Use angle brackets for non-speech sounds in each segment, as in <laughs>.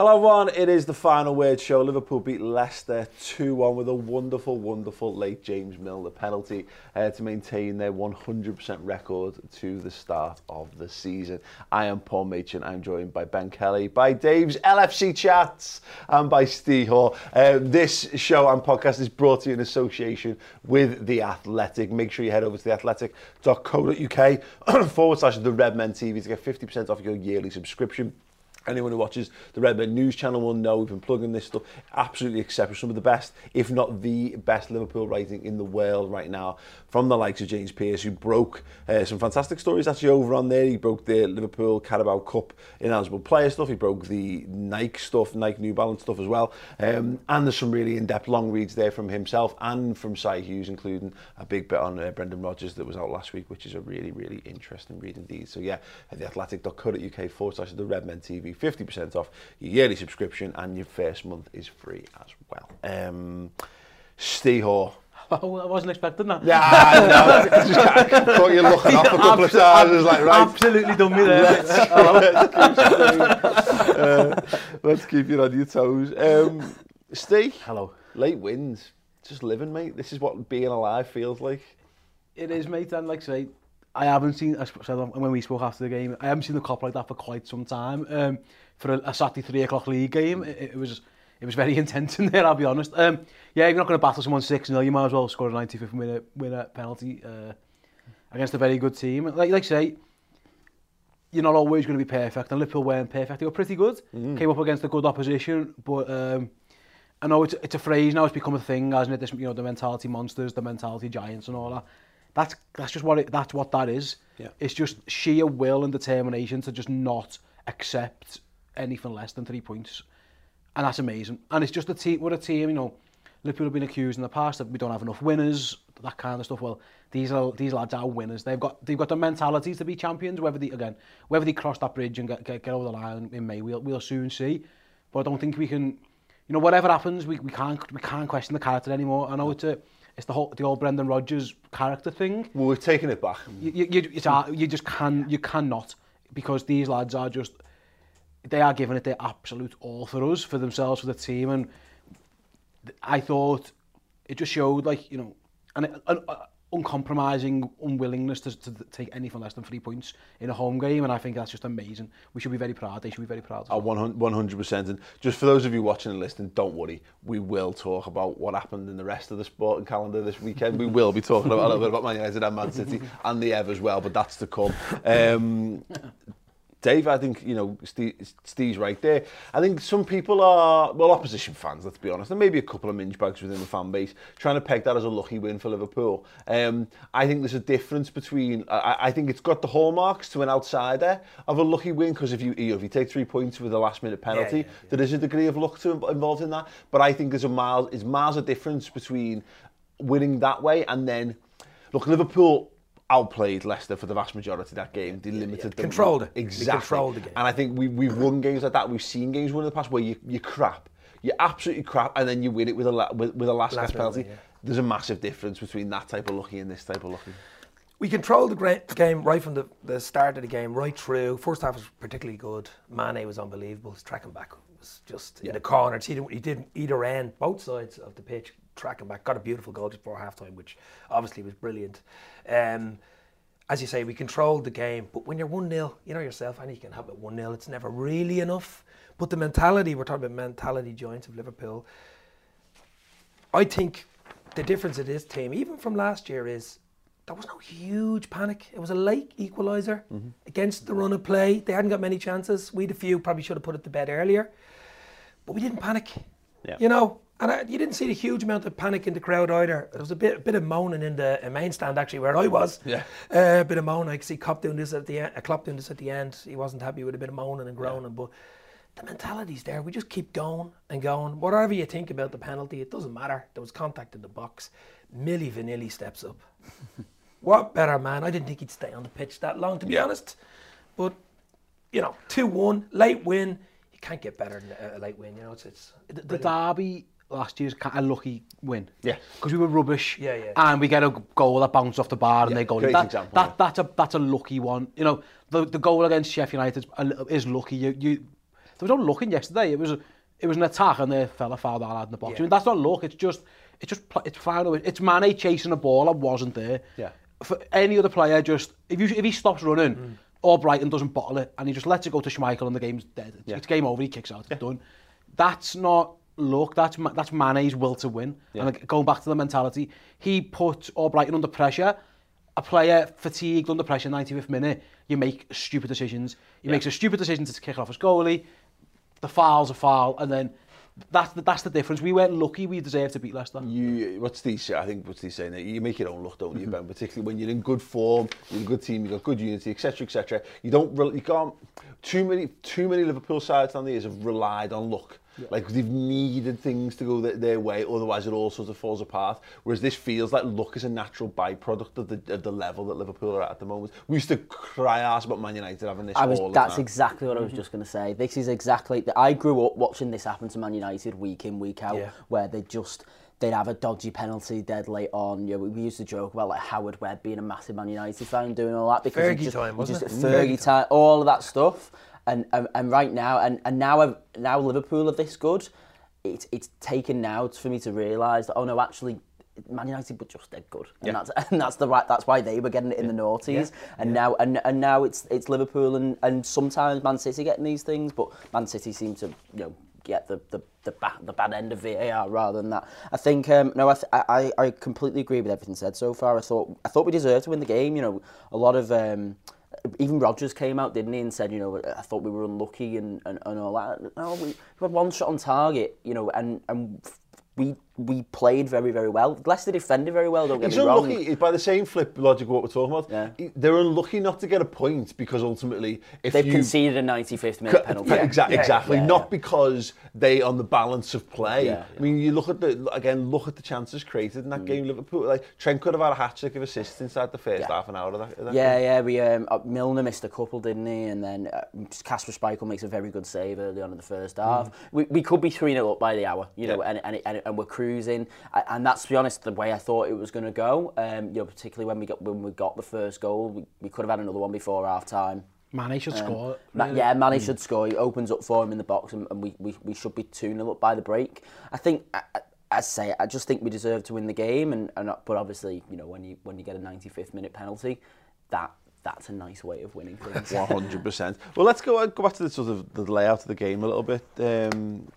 Hello, everyone. It is the final word show. Liverpool beat Leicester 2 1 with a wonderful, wonderful late James Milner penalty uh, to maintain their 100% record to the start of the season. I am Paul Machin. I'm joined by Ben Kelly, by Dave's LFC Chats, and by Steve Hall. Uh, this show and podcast is brought to you in association with The Athletic. Make sure you head over to theathletic.co.uk <clears throat> forward slash The Redmen TV to get 50% off your yearly subscription. Anyone who watches the Redmen News Channel will know we've been plugging this stuff. Absolutely exceptional. Some of the best, if not the best Liverpool writing in the world right now. From the likes of James Pearce, who broke uh, some fantastic stories actually over on there. He broke the Liverpool Carabao Cup ineligible player stuff. He broke the Nike stuff, Nike New Balance stuff as well. Um, and there's some really in-depth long reads there from himself and from Si Hughes, including a big bit on uh, Brendan Rodgers that was out last week, which is a really, really interesting read indeed. So yeah, at theathletic.co.uk forward slash the Redmen TV, 50% off your yearly subscription and your first month is free as well. Um, Steve. <laughs> oh, I wasn't expecting that. Yeah, no, just caught you looking off a couple of times, like, right. Absolutely done me there. Let's, uh, <laughs> let's keep you on your toes. Um, Steve. Hello. Late wins. Just living, mate. This is what being alive feels like. It is, mate, and like I say, I haven't seen, I said when we spoke after the game, I haven't seen the cop like that for quite some time. Um, for a, a Saturday 3 o'clock league game, it, it was it was very <laughs> intense in there, I'll be honest. Um, yeah, if you're not going to battle someone 6-0, you might as well score a 95th minute winner penalty uh, against a very good team. Like, like I say, you're not always going to be perfect, and Liverpool weren't perfect. They were pretty good, mm. came up against a good opposition, but um, I know it's, it's a phrase now, it's become a thing, hasn't it? This, you know, the mentality monsters, the mentality giants and all that. That's, that's just what it, that's what that is. Yeah. It's just sheer will and determination to just not accept anything less than three points and that's amazing. And it's just a team, we're a team, you know, Liverpool have been accused in the past that we don't have enough winners, that kind of stuff. Well, these are these lads are winners. They've got they've got the mentality to be champions. Whether they again, whether they cross that bridge and get get, get over the line in May, we'll we'll soon see. But I don't think we can, you know, whatever happens, we, we can't we can't question the character anymore. I know it's a it's the whole the old Brendan Rodgers character thing. Well, we've taken it back. You you, you, you just can you cannot because these lads are just they are giving it their absolute all for us, for themselves, for the team. And I thought it just showed, like, you know, an, an uh, uncompromising unwillingness to, to take anything less than three points in a home game and I think that's just amazing. We should be very proud they should be very proud oh, 100%, 100% and just for those of you watching and listening don't worry we will talk about what happened in the rest of the sporting calendar this weekend. We will be talking about, a little bit about Man United and Man City <laughs> and the Ev as well but that's to come. Um, Dave, I think, you know, Steve, Steve's right there. I think some people are, well, opposition fans, let's be honest, and maybe a couple of minge bags within the fan base, trying to peg that as a lucky win for Liverpool. Um, I think there's a difference between, I, I think it's got the hallmarks to an outsider of a lucky win, because if you, you know, if you take three points with a last minute penalty, yeah, yeah, yeah. there is a degree of luck to, involved in that. But I think there's a miles, it's miles of difference between winning that way and then, look, Liverpool outplayed Leicester for the vast majority of that game. They limited yeah, them. Controlled it. Exactly. controlled the game. And I think we, we've won games like that. We've seen games won in the past where you, you're crap. You're absolutely crap and then you win it with a, with, with a last, last penalty. Yeah. There's a massive difference between that type of lucky and this type of lucky. We controlled the great game right from the, the start of the game, right through. First half was particularly good. Mane was unbelievable. His tracking back was just yeah. in the corner. He did, he did either end, both sides of the pitch, tracking back. Got a beautiful goal just before halftime, which obviously was brilliant. Um, as you say, we controlled the game. But when you're 1 0, you know yourself, and you can have it 1 0, it's never really enough. But the mentality, we're talking about mentality joints of Liverpool. I think the difference of this team, even from last year, is there was no huge panic. It was a late equaliser Mm-hmm. against the run of play. They hadn't got many chances. We had a few, probably should have put it to bed earlier. But we didn't panic. Yeah. You know, and I, you didn't see a huge amount of panic in the crowd either. There was a bit, a bit of moaning in the main stand actually, where I was. Yeah. Uh, a bit of moaning. I could see Klopp doing this at the end. Klopp doing this at the end. He wasn't happy with a bit of moaning and groaning, but the mentality's there. We just keep going and going. Whatever you think about the penalty, it doesn't matter. There was contact in the box. Millie Vanilli steps up. <laughs> what better man? I didn't think he'd stay on the pitch that long, to be Yeah. honest. But you know, two one, late win. You can't get better than a late win. You know, it's it's. The, the derby last year's kind of lucky win. Yeah. Because we were rubbish. Yeah, yeah. And we get a goal that bounced off the bar and they go. That, example, that, yeah. that's a that's a lucky one. You know, the the goal against Sheffield United is, is lucky. You you there was no looking yesterday. It was it was an attack and the fella fouled that lad in the box. I mean, that's not luck. It's just it's just it's final. It's Mane chasing a ball that wasn't there. Yeah. For any other player, just if you if he stops running. Mm. Albrighton doesn't bottle it and he just lets it go to Schmeichel and the game's dead. It's, Yeah. it's game over, he kicks out, it's done. That's not luck, that's that's Mane's will to win. And going back to the mentality, he put Albrighton under pressure. A player fatigued under pressure, 95th minute, you make stupid decisions. He makes a stupid decision to kick off his goalie. The foul's a foul, and then that's the, that's the difference. We weren't lucky. We deserved to beat Leicester. You, what's say? I think what's Steve saying? You make your own luck, don't you. Ben? Particularly when you're in good form, you're a good team, you've got good unity, etc., etc. You don't, you can't. Too many, too many Liverpool sides down the years have relied on luck. Like they've needed things to go their, their way, otherwise it all sort of falls apart. Whereas this feels like luck is a natural byproduct of the of the level that Liverpool are at at the moment. We used to cry ass about Man United having this I was. all That's exactly what I was mm-hmm. just going to say. This is exactly. That I grew up watching this happen to Man United week in week out, Yeah. where they just they'd have a dodgy penalty dead late on. You know, we, we used to joke about like Howard Webb being a massive Man United fan and doing all that because he Fergie just, time, he wasn't just, it? Fergie Fergie time, all of that stuff. And, and and right now, and and now I've, now Liverpool are this good. It's it's taken now for me to realise that oh no, actually. Man United were just dead good, and that's <laughs> and that's the right. That's why they were getting it in the noughties, and now and and now it's it's Liverpool and and sometimes Man City getting these things, but Man City seem to you know get the the the bad, the bad end of VAR rather than that. I think um, no, I, th- I I completely agree with everything said so far. I thought I thought we deserved to win the game. You know, a lot of. Um, even Rodgers came out, didn't he, and said, you know, I thought we were unlucky and, and, and all that. No, we, we had one shot on target, you know, and, and we we played very, very well. Leicester defended very well, don't get He's me wrong. unlucky, by the same flip logic of what we're talking about, Yeah. he- they're unlucky not to get a point because ultimately if They've you... conceded a 95th minute penalty. Yeah, exa- Yeah, exactly. yeah, Not yeah. because they on the balance of play. Yeah, I mean, you look at the again, look at the chances created Mm. in that game. Liverpool, like Trent could have had a hat trick of assists inside the first half an hour of that. Of that Yeah, game. yeah. We um, uh, Milner missed a couple, didn't he? And then uh, Casper Schmeichel makes a very good save early on in the first half. We, we could be three 0 up by the hour, you know, Mm. Yeah. and, and, and, and we're cruising. And that's to be honest the way I thought it was going to go. Um, you know, particularly when we got when we got the first goal, we, we could have had another one before half time. Mane should score. Ma- really. yeah, Manny should score. He opens up for him in the box, and, and we, we, we should be 2 0 up by the break. I think, I, I- I say, I just think we deserve to win the game, and, and but obviously, you know, when you when you get a 95th minute penalty, that that's a nice way of winning things. <laughs> One hundred percent. Well, let's go go back to the sort of the layout of the game a little bit. Um,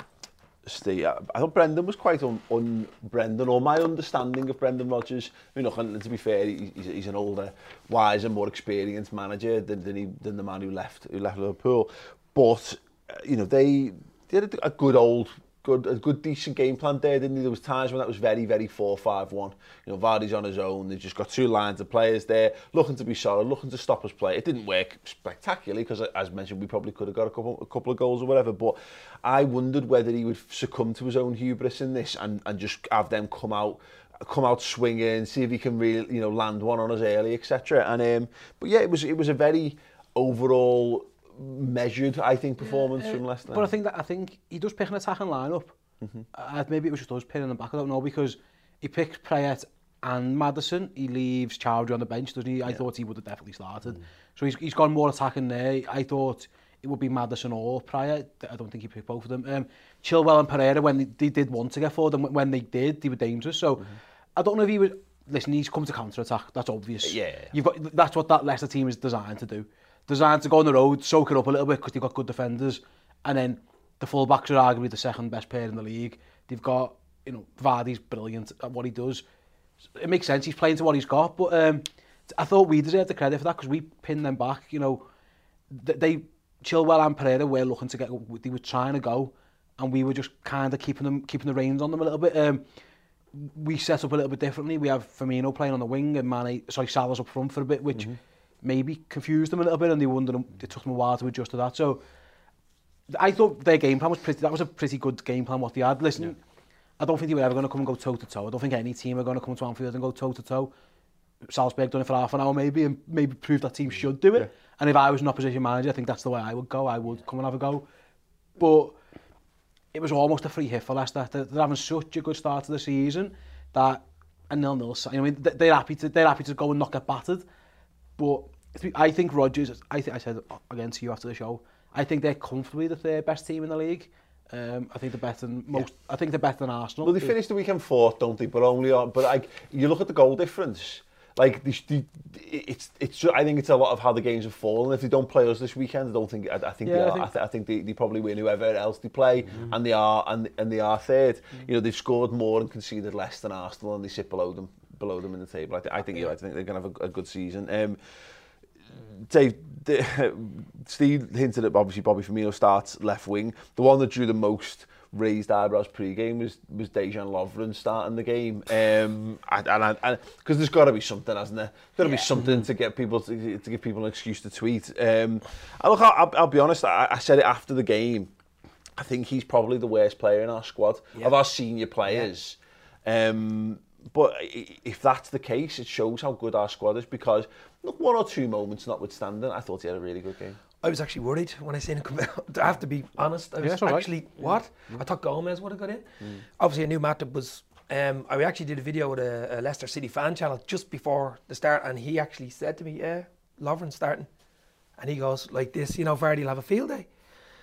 Steve, I thought Brendan was quite on, on Brendan, or my understanding of Brendan Rodgers, I mean, look, and to be fair, he's, he's an older, wiser, more experienced manager than, than, he, than the man who left, who left Liverpool. But, uh, you know, they, they had a good old good a good decent game plan there, didn't he? There was times when that was very, very 4-5-1. You know, Vardy's on his own, they've just got two lines of players there, looking to be solid, looking to stop us play. It didn't work spectacularly, because as mentioned, we probably could have got a couple, a couple of goals or whatever, but I wondered whether he would succumb to his own hubris in this and, and just have them come out come out swinging, see if he can really, you know, land one on us early, etc. And um, but yeah, it was it was a very overall measured, I think, performance yeah, uh, from Leicester. But I think that I think he does pick an attacking lineup. Mm -hmm. uh, maybe it was just us pinning him back. I don't know because he picks Prayet and Madison. He leaves Chowdhury on the bench, doesn't he? I yeah. thought he would have definitely started. Mm. So he's he's gone more attacking there. I thought it would be Madison or Prayet. I don't think he picked both of them. Um, Chilwell and Pereira, when they, they did want to get forward, and when they did, they were dangerous. So mm -hmm. I don't know if he was... Listen, he's come to counter-attack. That's obvious. Yeah. You've got, that's what that Leicester team is designed to do designed to go on the road, soak it up a little bit because they've got good defenders. And then the fullbacks are arguably the second best pair in the league. They've got, you know, Vardy's brilliant at what he does. It makes sense, he's playing to what he's got. But um, I thought we deserved the credit for that because we pinned them back, you know. They, Chilwell and Pereira were looking to get, they were trying to go. And we were just kind of keeping them, keeping the reins on them a little bit. Um, we set up a little bit differently. We have Firmino playing on the wing and Mane, sorry, Salah's up front for a bit, which mm -hmm maybe confused them a little bit and they wondered, it took them a while to adjust to that. So I thought their game plan was pretty, that was a pretty good game plan what they had. Listen, yeah. I don't think they were ever going to come and go toe to toe. I don't think any team are going to come to Anfield and go toe to toe. Salzburg done it for half an hour maybe and maybe prove that team should do it. Yeah. And if I was an opposition manager, I think that's the way I would go. I would come and have a go. But it was almost a free hit for Leicester. They're, they're having such a good start to the season that a nil-nil. I mean, they're happy to they're happy to go and not get battered, but I think Rodgers, I, th I said again to you after the show, I think they're comfortably the third best team in the league. Um, I think they're better than most. Yeah. I think they're better than Arsenal. Well, they finished the weekend fourth, don't they? But only, on, but like you look at the goal difference. Like they, they, it's, it's. I think it's a lot of how the games have fallen. If they don't play us this weekend, I don't think. I, I think yeah, they are. I think, I th I think they, they probably win whoever else they play, mm -hmm. and they are and and they are third. Mm -hmm. You know they've scored more and conceded less than Arsenal, and they sit below them below them in the table. I, th I think you. I think they're going to have a, a good season. Um, Dave, <laughs> Steve hinted at obviously Bobby Firmino starts left wing. The one that drew the most raised eyebrows pre-game was was Dejan Lovren starting the game. Um, and and because there's got to be something, hasn't there? Got to yeah. be something to get people to, to give people an excuse to tweet. Um, and look, I'll, I'll be honest. I, I said it after the game. I think he's probably the worst player in our squad yeah. of our senior players. Yeah. Um, but if that's the case, it shows how good our squad is because look, one or two moments notwithstanding, I thought he had a really good game. I was actually worried when I seen him come out. <laughs> I have to be honest. I was yeah, actually, right. what? Mm. I thought Gomez would have got in. Mm. Obviously, I knew Matip was. Um, I actually did a video with a, a, Leicester City fan channel just before the start, and he actually said to me, Yeah, Lovren's starting. And he goes, Like this, you know, Vardy will have a field day.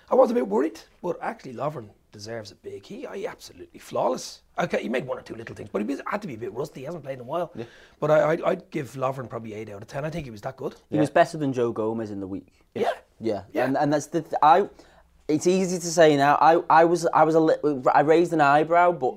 I was a bit worried, but actually, Lovren deserves a big. He, he absolutely flawless. Okay, he made one or two little things, but he was, had to be a bit rusty. He hasn't played in a while. Yeah. But I, I'd, I'd give Lovren probably eight out of ten. I think he was that good. He yeah. was better than Joe Gomez in the week. Yeah. Yeah. Yeah. And, and that's the th- I. It's easy to say now. I, I was I was a li- I raised an eyebrow, but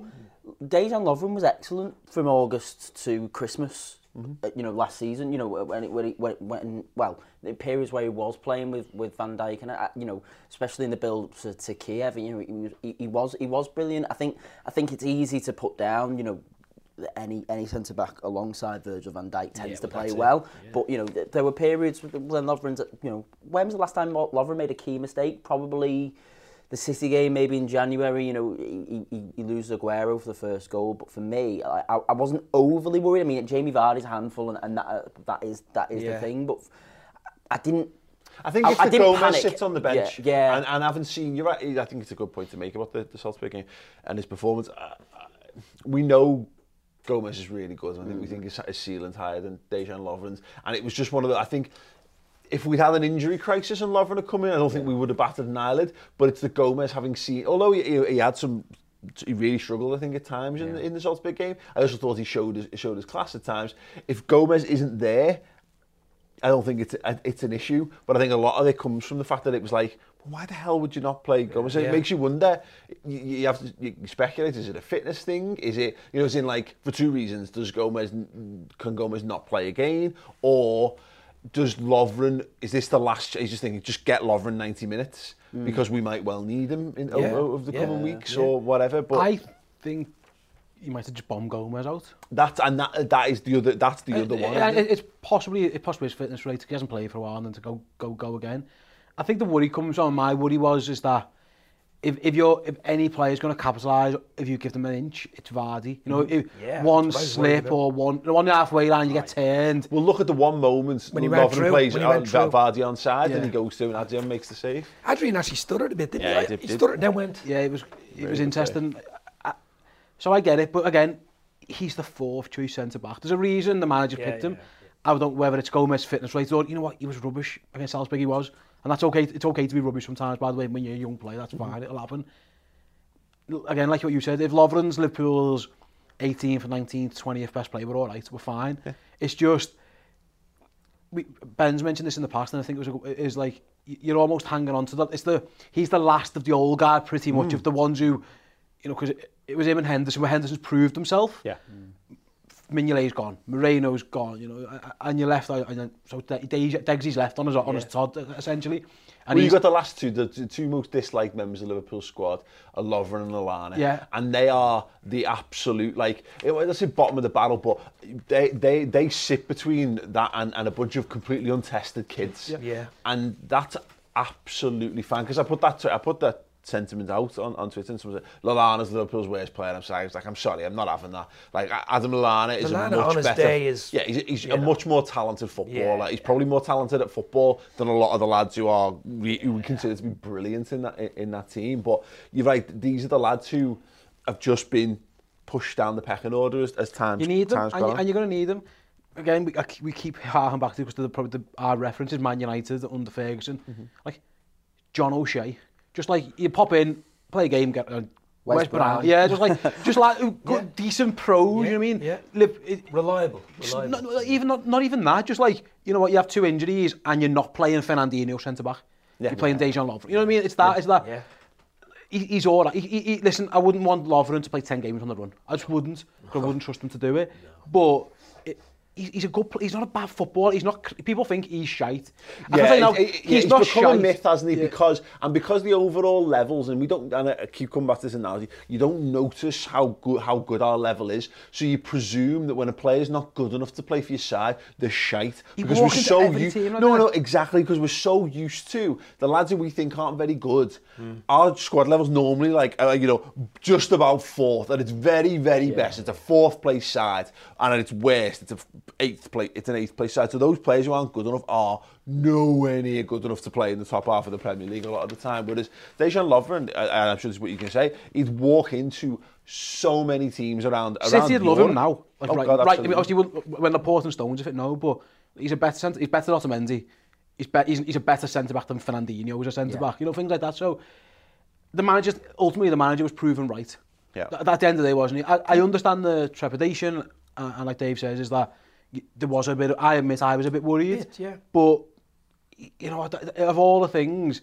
Dejan Lovren was excellent from August to Christmas. Mm-hmm. You know, last season, you know, when it, when, it, when, when well, the periods where he was playing with, with Van Dijk, and uh, you know, especially in the build to, to Kiev, you know, he, he was he was brilliant. I think I think it's easy to put down, you know, any any centre back alongside Virgil van Dijk tends yeah, to play well. Yeah. But you know, th- there were periods when Lovren's, you know, when was the last time Lovren made a key mistake? Probably the City game maybe in January, you know, he, he, he loses Aguero for the first goal. But for me, I, I wasn't overly worried. I mean, Jamie Vardy's a handful, and, and that, uh, that is that is yeah. the thing. But I didn't I think if I, the I Gomez panic. sits on the bench yeah, yeah. And, and haven't seen, you're right, I think it's a good point to make about the, the Salzburg game and his performance. I, I, we know Gomez is really good I think mm. we think his, his ceiling's higher than Dejan Lovren's and it was just one of the, I think if we'd had an injury crisis and Lovren had come in, I don't think we would have batted an eyelid. But it's the Gomez having seen, although he, he had some, he really struggled, I think, at times in, yeah. in the Salzburg game. I also thought he showed his, showed his class at times. If Gomez isn't there, I don't think it's it's an issue. But I think a lot of it comes from the fact that it was like, why the hell would you not play Gomez? Yeah. It makes you wonder. You, you have to you speculate. Is it a fitness thing? Is it you know? It's in like for two reasons. Does Gomez can Gomez not play again, or does Lovren, is this the last, he's just thinking, just get Lovren 90 minutes mm. because we might well need him in, yeah. over the yeah. coming weeks yeah. or whatever. But I think you might have just bomb Gomez out. That's and that that is the other that's the it, other one. It, it, it's possibly it possibly is fitness related. He hasn't played for a while and then to go go go again. I think the worry comes on. My worry was is that if if you're if any player's going to capitalize if you give them an inch it's Vardy. You know mm-hmm. if yeah, one slip or one one on the halfway line you right. get turned. Well look at the one moment when he went through, plays when he out, Vardy on side yeah. and he goes through and Adrian makes the save. Adrian actually stuttered a bit didn't yeah, he? Did, he did. stuttered then went. Yeah it was it really was interesting. I, so I get it but again he's the fourth choice centre back there's a reason the manager yeah, picked yeah, him. yeah. I don't know whether it's Gomez fitness rate or you know what? He was rubbish against Salzburg he was. And that's okay. It's okay to be rubbish sometimes, by the way, when you're a young player. That's mm-hmm. fine. It'll happen. Again, like what you said, if Lovren's Liverpool's 18th, 19th, 20th best player, we're all right. We're fine. Yeah. It's just... We, Ben's mentioned this in the past, and I think it was a, is like you're almost hanging on to that. It's the he's the last of the old guard, pretty much, mm. of the ones who, you know, because it, it was him and Henderson. Where Henderson's proved himself. Yeah. Mm. Mignolet's gone, Moreno's gone, you know, and you're left, and then, so Deggsy's left on his, on his Todd, essentially. And well, he's you got the last two, the the two most disliked members of Liverpool squad are Lovren and Lallana. Yeah. And they are the absolute, like, it, let's say bottom of the barrel, but they, they, they sit between that and, and a bunch of completely untested kids. Yeah. Yeah. And that's absolutely fine, because I put that, to I put that sentiment out on, on Twitter and someone said, Lallana's Liverpool's worst player. I'm sorry, I was like, I'm sorry, I'm not having that. Like, Adam Lallana is Lallana a much on his better... Day is, yeah, he's, he's a know. much more talented footballer. Yeah, he's yeah. probably more talented at football than a lot of the lads who are who we consider to be brilliant in that in that team. But you're right, these are the lads who have just been pushed down the pecking order as, as time's You need time's them, gone. and, and you're going to need them. Again, we, we keep harking back to because the, probably the, our references, Man United under Ferguson. Mm -hmm. Like, John O'Shea, Just like, you pop in, play a game, get, uh, West, West Brown. Brown. Yeah, just like <laughs> just like good, yeah. decent pros. Yeah. You know what I mean? Yeah. Live, it, reliable. reliable. Not, even not not even that. Just like you know what, you have two injuries and you're not playing Fernandinho centre back. Yeah. You're playing yeah. Dejan Lovren. You know what I mean? It's that. Yeah. It's that. Yeah. He, he's all right. He, he, he, listen, I wouldn't want Lovren to play 10 games on the run. I just wouldn't. No. I wouldn't trust him to do it. No. But he's a good He's not a bad footballer. He's not. People think he's shite. Can now, it- it- he's, he's not become shite. a myth, hasn't he? Yeah. Because and because the overall levels, and we don't, and I keep coming back to this analogy, you don't notice how good how good our level is. So you presume that when a player's not good enough to play for your side, they're shite because we're so used. like no, that. no, exactly because we're so used to the lads who we think aren't very good. Hmm. Our squad levels normally like uh, you know just about fourth, at its very very best, it's a fourth place side, and at its worst, it's a eighth place. It's an eighth place side. So those players who aren't good enough are nowhere near good enough to play in the top half of the Premier League a lot of the time. Whereas Dejan Lovren, and I'm sure this is what you can say, he'd walk into so many teams around. around City would love him now. Like, oh, right, God, right. I mean, obviously, when Laporte and Stones, if it no, but he's a better centre. He's better than Otamendi. He's, be, he's, he's a better centre back than Fernandinho was a centre back. You know things like that. So the manager, ultimately, the manager was proven right. Yeah. At the end of the day, wasn't he? I, I understand the trepidation, uh, and like Dave says, is that there was a bit, I admit I was a bit worried. Bit, yeah. But, you know, of all the things,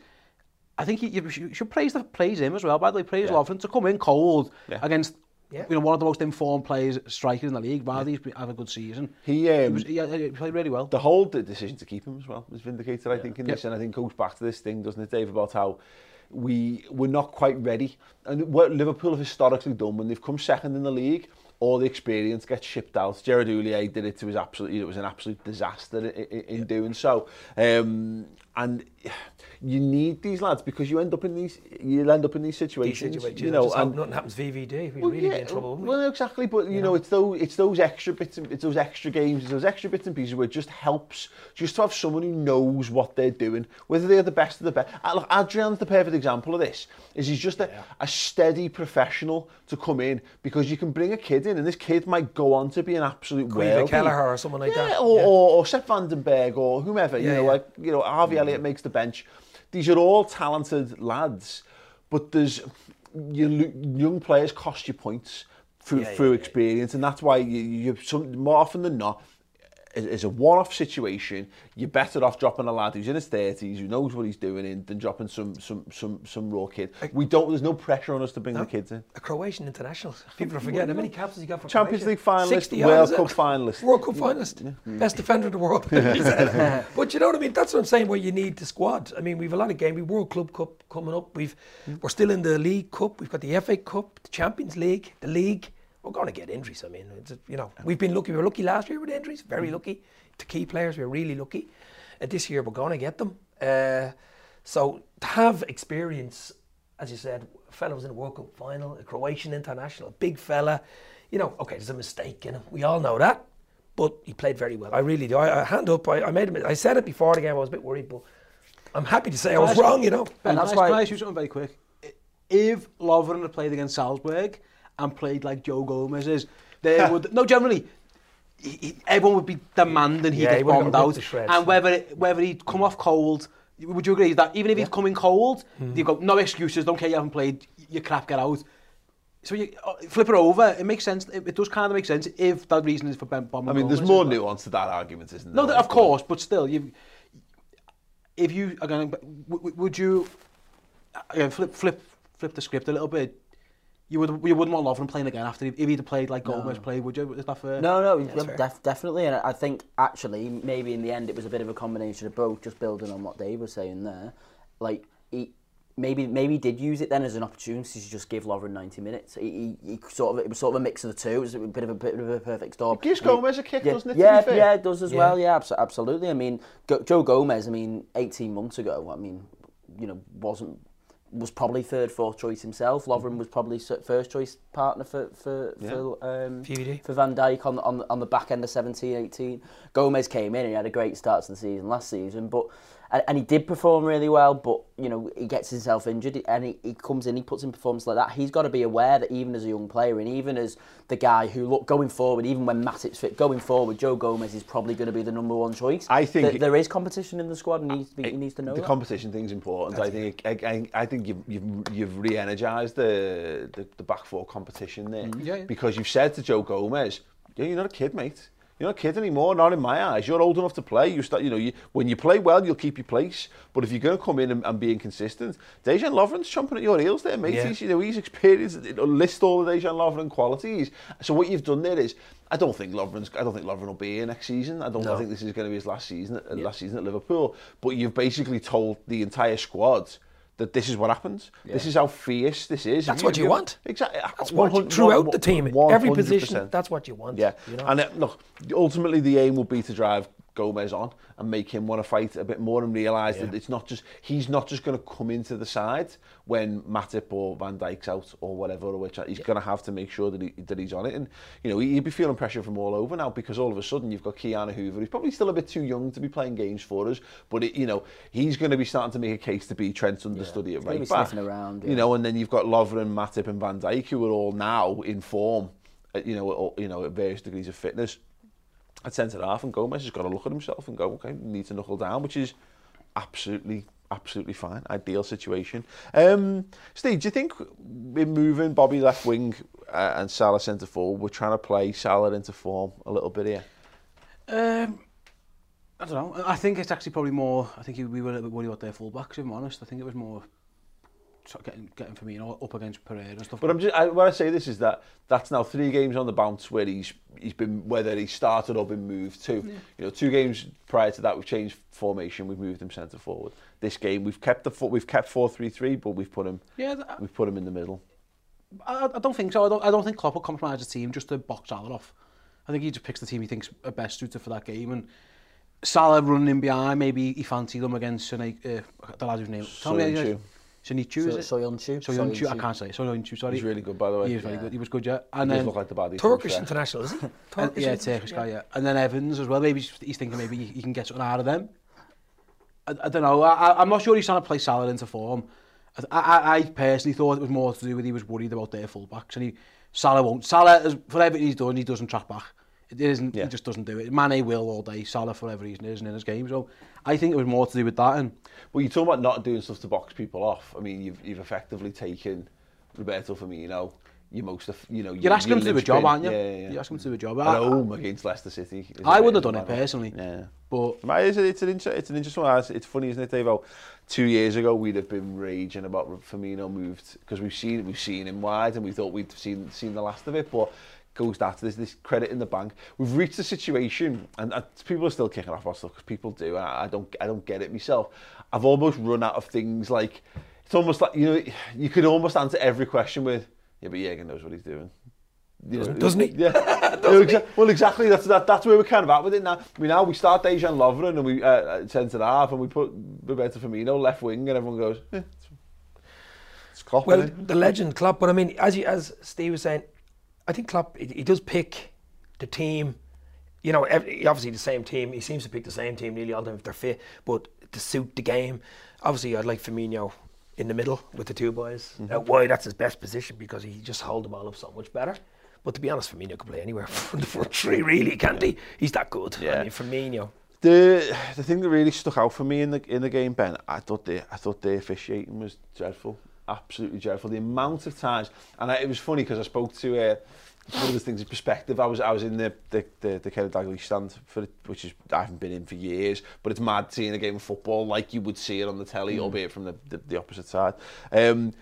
I think you, you should praise the praise him as well, by the way, praise yeah. Lovren to come in cold yeah. against yeah. you know, one of the most informed players, strikers in the league. Vardy's yeah. have a good season. He, um, he, was, he, he played really well. The whole decision to keep him as well was vindicated, I think, in yeah. this. And I think goes back to this thing, doesn't it, Dave, about how we were not quite ready. And what Liverpool have historically done when they've come second in the league – all the experience gets shipped out. Gerard Houllier did it to his absolute, it was an absolute disaster in, in doing so. Um, and you need these lads because you end up in these, you end up in these These situations, situations, you know, and nothing happens VVD. We'd well, really yeah, be in trouble, wouldn't we? Well, exactly, but you, know, it's those it's those extra bits, and, it's those extra games, it's those extra bits and pieces where it just helps just to have someone who knows what they're doing, whether they're the best of the best. Look, Adrian's the perfect example of this. Is he's just a, a steady professional to come in because you can bring a kid in, and this kid might go on to be an absolute Guido. Kelleher or someone like yeah, that. Or, Yeah. or, or Sepp van den Berg or whomever, you know, yeah. like, you know, Harvey mm. Elliott makes the bench. These are all talented lads, but there's you, young players cost you points through, Yeah, yeah, through yeah. experience, and that's why you, you some, more often than not, is a one-off situation. You're better off dropping a lad who's in his thirties, who knows what he's doing, in than dropping some some some some raw kid. We don't. There's no pressure on us to bring the kids in. A Croatian international. <laughs> People are forgetting how many caps has he got for Champions Croatia? League finalist, 60 World Cup eh? finalist. World Cup finalist. Best defender in the world. <laughs> <laughs> But you know what I mean? That's what I'm saying, where you need the squad. I mean, we've a lot of games. We've World Club Cup coming up. We've, We're still in the League Cup. We've got the FA Cup, the Champions League, the League. We're going to get injuries. I mean, it's, you know, we've been lucky. We were lucky last year with injuries. Very lucky. To key players, we were really lucky. Uh, this year, we're going to get them. Uh, so to have experience, as you said, a fella was in a World Cup final, a Croatian international, a big fella. You know, okay, there's a mistake in him. We all know that, but he played very well. I really do. I, I hand up. I, I made him. I said it before the game. I was a bit worried, but I'm happy to say I was wrong. You know. Ben, that's can, I, why- can I ask you something very quick? If Lovren had played against Salzburg and played like Joe Gomez is, they <laughs> would no generally. He, he, everyone would be demanding he Yeah, he gets would've bombed out, shreds. and whether it, whether he'd come off cold. Would you agree that even if he'd come in cold, Hmm. you go no excuses, don't care you haven't played, you crap, get out. So you uh, flip it over. It makes sense. It, it does kind of make sense if that reason is for Ben bombing. I mean, there's more isn't nuance to that argument, isn't there? No, that- of course, but still, you. If you again, w- w- would you again flip flip flip the script a little bit? You would you wouldn't want Lovren playing again after he, if he'd have played like Gomez played, would you? Is that fair? No, no, that's fair. def- definitely. And I think actually, maybe in the end, it was a bit of a combination of both. Just building on what Dave was saying there, like he maybe maybe he did use it then as an opportunity to just give Lovren 90 minutes. He, he, he sort of it was sort of a mix of the two. It was a bit of a bit of a perfect storm. It gives I mean, Gomez a kick, yeah, doesn't it, to Yeah, be fair? yeah, it does as Yeah. well. Yeah, abso- absolutely. I mean, Go- Joe Gomez. I mean, 18 months ago. I mean, you know, wasn't was probably third, fourth choice himself. Lovren mhm. was probably first choice partner for for yeah. for, um, for Van Dijk on on on the back end of 17, 18. Gomez came in and he had a great start to the season last season, but and, and he did perform really well. But you know he gets himself injured and he, he comes in, he puts in performance like that. He's got to be aware that even as a young player and even as the guy who look going forward, even when Matip's fit, going forward, Joe Gomez is probably going to be the number one choice. I think- Th- there is competition in the squad and he needs to, be, he needs to know the that. competition thing's important. I think I, I, I think you've you've, you've re-energized the, the the back four competition there mm-hmm. Yeah, yeah. because you've said to Joe Gomez, yeah, you're not a kid, mate. You're not kid anymore, not in my eyes. You're old enough to play. You start, you know, you, when you play well, you'll keep your place. But if you're going to come in and, and be inconsistent, Dejan Lovren's chomping at your heels there, mate. Yeah. He's, you know, he's experienced, you know, list all the Dejan Lovren qualities. So what you've done there is, I don't think Lovren's, I don't think Lovren will be here next season. I don't no. I think this is going to be his last season, yeah. last season at Liverpool. But you've basically told the entire squad, That this is what happens. This is how fierce this is. That's If what you want. Exactly. That's what you, 100 throughout the team, every 100%. position. That's what you want. Yeah, you know? and uh, look, ultimately the aim will be to drive Gomez on and make him want to fight a bit more and realise that it's not just he's not just going to come into the side when Matip or Van Dijk's out or whatever, or which he's going to have to make sure that he that he's on it, and you know he'd be feeling pressure from all over now because all of a sudden you've got Ki-Jana Hoever, who's probably still a bit too young to be playing games for us, but it, you know he's going to be starting to make a case to be Trent's understudy at gonna right be back, around, you know, and then you've got Lovren, Matip, and Van Dijk who are all now in form, uh, you know, at, you know, at various degrees of fitness at centre half and Gomez has got to look at himself and go, okay, need to knuckle down, which is absolutely absolutely fine. Ideal situation. Um, Steve, do you think in moving Bobby left wing uh, and Salah centre forward, we're trying to play Salah into form a little bit here? Um, I don't know. I think it's actually probably more. I think we were a bit worried about their full backs, if I'm honest. I think it was more getting getting for me you know, up against Pereira and stuff. But I'm just I, when I say this is that that's now three games on the bounce where he's he's been whether he started or been moved to. Yeah. You know, two games prior to that we've changed formation, we've moved him centre forward. This game we've kept the foot, we've kept 4-3-3 but we've put him yeah, that, we've put him in the middle. I, I don't think so. I don't, I don't think Klopp will compromise the team just to box Salah off. I think he just picks the team he thinks are best suited for that game and Salah running in behind, maybe he fancied them against uh, the lad whose name. Tell me, Shinichu, so, is it? Soyuncu. Soyuncu, I can't say. Soyuncu, sorry. He's really good, by the way. He was very good. He was good, yeah. And he then, look like the baddie. Turkish international, isn't he? Turkish yeah, Turkish guy, yeah. And then Evans as well. Maybe he's thinking maybe he can get something out of them. I, I don't know. I, I'm not sure he's trying to play Salah into form. I, I, I personally thought it was more to do with he was worried about their fullbacks and he Salah won't. Salah, for everything he's done, he doesn't track back. It isn't. Yeah. He just doesn't do it. Mane will all day. Salah for every reason isn't in his game. So I think it was more to do with that. And well, you're talking about not doing stuff to box people off. I mean, you've you've effectively taken Roberto Firmino. You most of you know. You're, you're asking him to do a job, aren't you? Yeah, yeah, yeah. You're asking him to do a job. At home against Leicester City. I would have done it personally. Yeah. But it's, it's an inter- it's an interesting one. It's funny, isn't it, Dave? How two years ago we'd have been raging about Firmino moved because we've seen we've seen him wide and we thought we'd seen seen the last of it, but goes that there's this credit in the bank. We've reached a situation, and, and people are still kicking off our stuff because people do. And I, I don't I don't get it myself. I've almost run out of things like it's almost like you know you could almost answer every question with yeah, but Jürgen knows what he's doing. You know, Doesn't he? Yeah. <laughs> Exa- well, exactly. That's that, that's where we're kind of at with it now. We now we start Dejan Lovren and we uh, centre half and we put Roberto Firmino left wing and everyone goes, eh, it's, it's Klopp. Well, the legend Klopp, but I mean, as you, as Steve was saying, I think Klopp he, he does pick the team. You know, every, obviously the same team. He seems to pick the same team nearly all the time if they're fit, but to suit the game. Obviously, I'd like Firmino in the middle with the two boys. Mm-hmm. Out wide, that's his best position because he just hold the ball up so much better. But to be honest, Firmino can play anywhere <laughs> from the front three, really, can't he? He's that good. Yeah. I mean, Firmino. The the thing that really stuck out for me in the in the game, Ben, I thought the I thought the officiating was dreadful, absolutely dreadful. The amount of times, and I, it was funny because I spoke to uh, one of the things in perspective. I was I was in the the the, the Kerry Daglish stand for which is I haven't been in for years, but it's mad seeing a game of football like you would see it on the telly, mm. albeit from the, the, the opposite side. Um,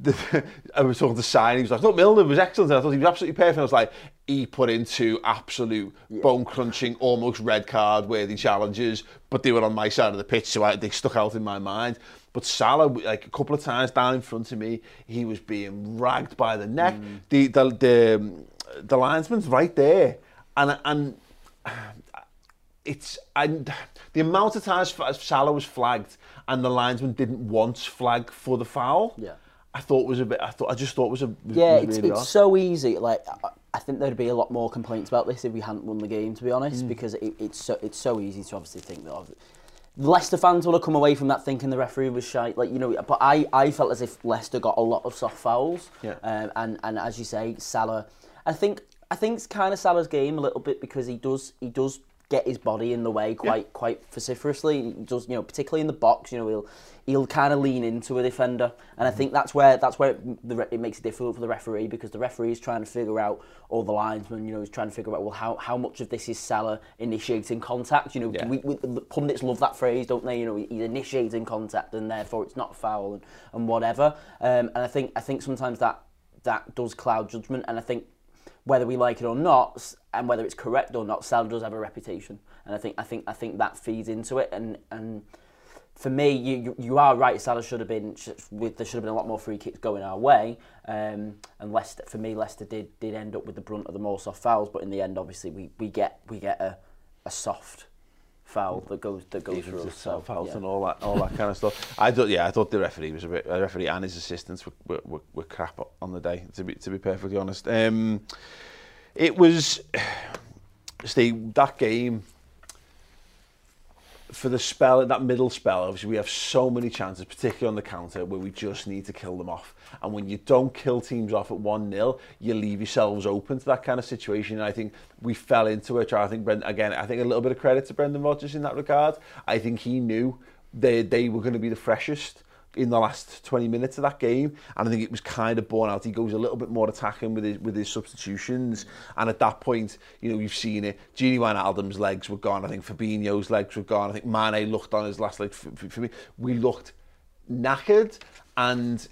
the, <laughs> I was talking to Sign, he was like, look, Milner was excellent, and I thought he was absolutely perfect. I was like, he put in two absolute yeah. bone-crunching, almost red card-worthy challenges, but they were on my side of the pitch, so I, they stuck out in my mind. But Salah, like a couple of times down in front of me, he was being ragged by the neck. Mm. The, the, the, the linesman's right there. And, and it's and the amount of times Salah was flagged and the linesman didn't once flag for the foul. Yeah. I thought was a bit. I thought I just thought was a. Was, Yeah, was it's, really it's odd. so easy. Like I- think there'd be a lot more complaints about this if we hadn't won the game, to be honest, mm. because it, it's so it's so easy to obviously think that. Leicester fans will have come away from that thinking the referee was shite, like you know. But I, I felt as if Leicester got a lot of soft fouls, Yeah. um, and and as you say, Salah. I think I think it's kind of Salah's game a little bit because he does he does get his body in the way quite quite vociferously. He does you know particularly in the box. You know he'll he'll kind of lean into a defender, and I think that's where that's where it, the, re- it makes it difficult for the referee because the referee is trying to figure out all the linesman, You know he's trying to figure out well how, how much of this is Salah initiating contact. You know Yeah. we, we, the pundits love that phrase, don't they? You know he's initiating contact and therefore it's not foul and, and whatever. Um, and I think I think sometimes that that does cloud judgment, and I think whether we like it or not, and whether it's correct or not, Salah does have a reputation, and I think I think I think that feeds into it. And and for me, you you, are right. Salah should have been there should have been a lot more free kicks going our way. Um, and Leicester, for me, Leicester did did end up with the brunt of the more soft fouls, but in the end, obviously, we, we get we get a, a soft foul that goes that goes through. So, fouls yeah. and all that all that kind of stuff. I thought yeah, I thought the referee was a bit the referee and his assistants were, were, were, were crap on the day to be to be perfectly honest. Um, it was <sighs> Steve that game for the spell, that middle spell, obviously we have so many chances, particularly on the counter, where we just need to kill them off. And when you don't kill teams off at 1-0, you leave yourselves open to that kind of situation. And I think we fell into it. I think, Brent, again, I think a little bit of credit to Brendan Rodgers in that regard. I think he knew they, they were going to be the freshest. In the last 20 minutes of that game and I think it was kind of borne out he goes a little bit more attacking with his with his substitutions and at that point you know you've seen it Gini Wijnaldum's legs were gone I think Fabinho's legs were gone I think Mane looked on his last leg for, for, for me we looked knackered and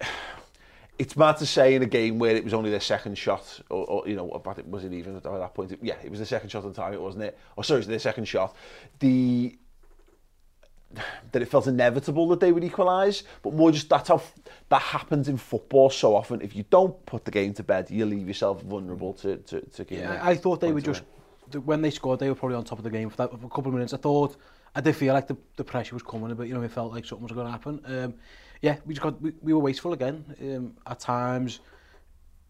<sighs> it's mad to say in a game where it was only their second shot, or, or you know, but it was it even at that point? Yeah, it was the second shot on target, wasn't it? Or sorry, it was their second shot. The that it felt inevitable that they would equalise, but more just that's how that happens in football so often. If you don't put the game to bed, you leave yourself vulnerable to to, to get Yeah, I, I thought they were just the, when they scored, they were probably on top of the game for that for a couple of minutes. I thought I did feel like the, the pressure was coming, but you know it felt like something was going to happen. Um, yeah, we just got we, we were wasteful again um, at times.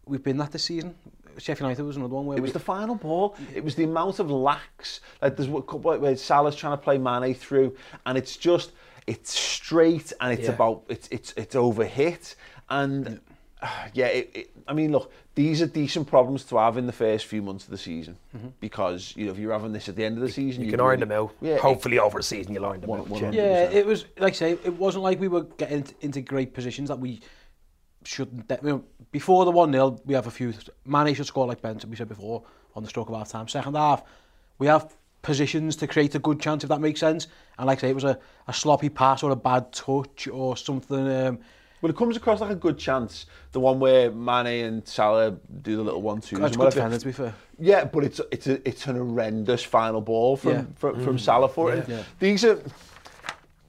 We've been that this season. Sheffield United was another one where It we, was the final ball. It was the amount of lax. Like there's a couple where Salah's trying to play Mane through, and it's just it's straight and it's Yeah. about it's it's it's overhit and <sighs> yeah. It, it, I mean, look, these are decent problems to have in the first few months of the season mm-hmm. because you know if you're having this at the end of the season, You you'd can iron them out. Yeah, Hopefully over the season you'll iron them out. yeah. hundred yeah, percent. it was like I say, it wasn't like we were getting into great positions that we shouldn't... You know, before the 1-0, we have a few... Mane should score like Benton, we said before, on the stroke of half-time. Second half, we have positions to create a good chance, if that makes sense. And like I say, it was a, a sloppy pass or a bad touch or something... Um, Well, it comes across like a good chance. The one where Mane and Salah do the little one-twos. That's good defender, to be fair. Yeah, but it's it's a, it's an horrendous final ball from yeah. from, mm. from Salah for yeah. it. Yeah. These are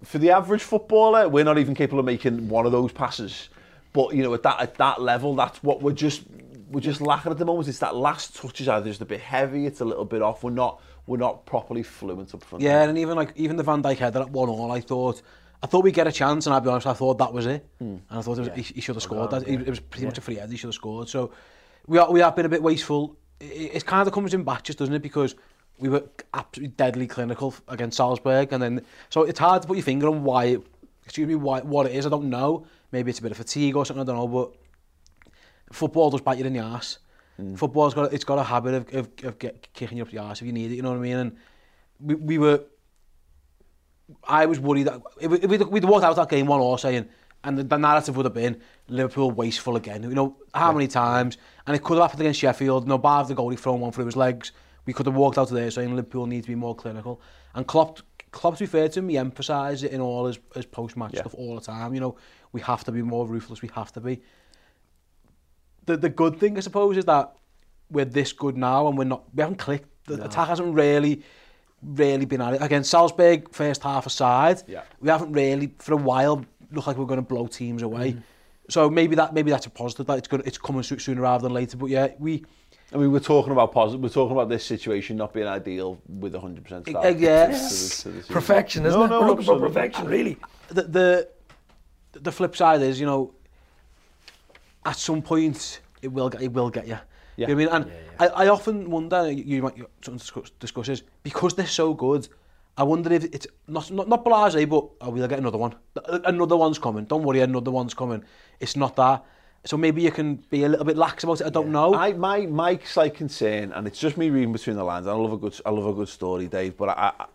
for the average footballer, we're not even capable of making one of those passes. But you know, at that at that level, that's what we're just we're just lacking at the moment. It's that last touch is either just a bit heavy, it's a little bit off. We're not we're not properly fluent up front. Yeah, and even like even the Van Dijk header at one all, I thought I thought we'd get a chance, and I'll be honest, I thought that was it. Mm. And I thought it was, yeah. he, he should have scored. That, yeah. It was pretty yeah. much a free header, he should have scored. So we, are, we have been a bit wasteful. It, it kind of comes in batches, doesn't it? Because we were absolutely deadly clinical against Salzburg, and then so it's hard to put your finger on why, excuse me, why, what it is. I don't know maybe it's a bit of fatigue or something, I don't know, but football does bite you in the ass. Mm. Football's got, it's got a habit of, of, of get, kicking you up the ass if you need it, you know what I mean? And we, we were, I was worried that, if, if we'd, we'd walked out that game one all saying, and the, the narrative would have been Liverpool wasteful again. You know, how yeah. many times? And it could have happened against Sheffield. No, know, bar the goalie thrown one through his legs. We could have walked out of there saying Liverpool need to be more clinical. And Klopp, Klopp to be fair to him, he emphasised it in all his, his post-match yeah. stuff all the time. You know, we have to be more ruthless, we have to be. The, the good thing, I suppose, is that we're this good now and we're not, we haven't clicked. The no. attack hasn't really, really been at it. Again, Salzburg, first half aside, yeah. we haven't really, for a while, looked like we're going to blow teams away. Mm. So maybe that maybe that's a positive that it's good it's coming sooner rather than later. But yeah, we I mean, we're talking about positive. We're talking about this situation not being ideal with 100% e, start. Uh, yeah. To, to, the, perfection, isn't no, it? No, we're looking absolutely. for perfection, really. The, the the flip side is, you know, at some point it will get, it will get you. Yeah. You know what I mean? And yeah, yeah. I, I often wonder, you might discuss, discuss this, because they're so good, I wonder if it's not not, not blase, but oh, we'll get another one. Another one's coming. Don't worry, another one's coming. It's not that. So maybe you can be a little bit lax about it. I don't yeah. know. I, my my slight concern, and it's just me reading between the lines. I love a good I love a good story, Dave. But I, I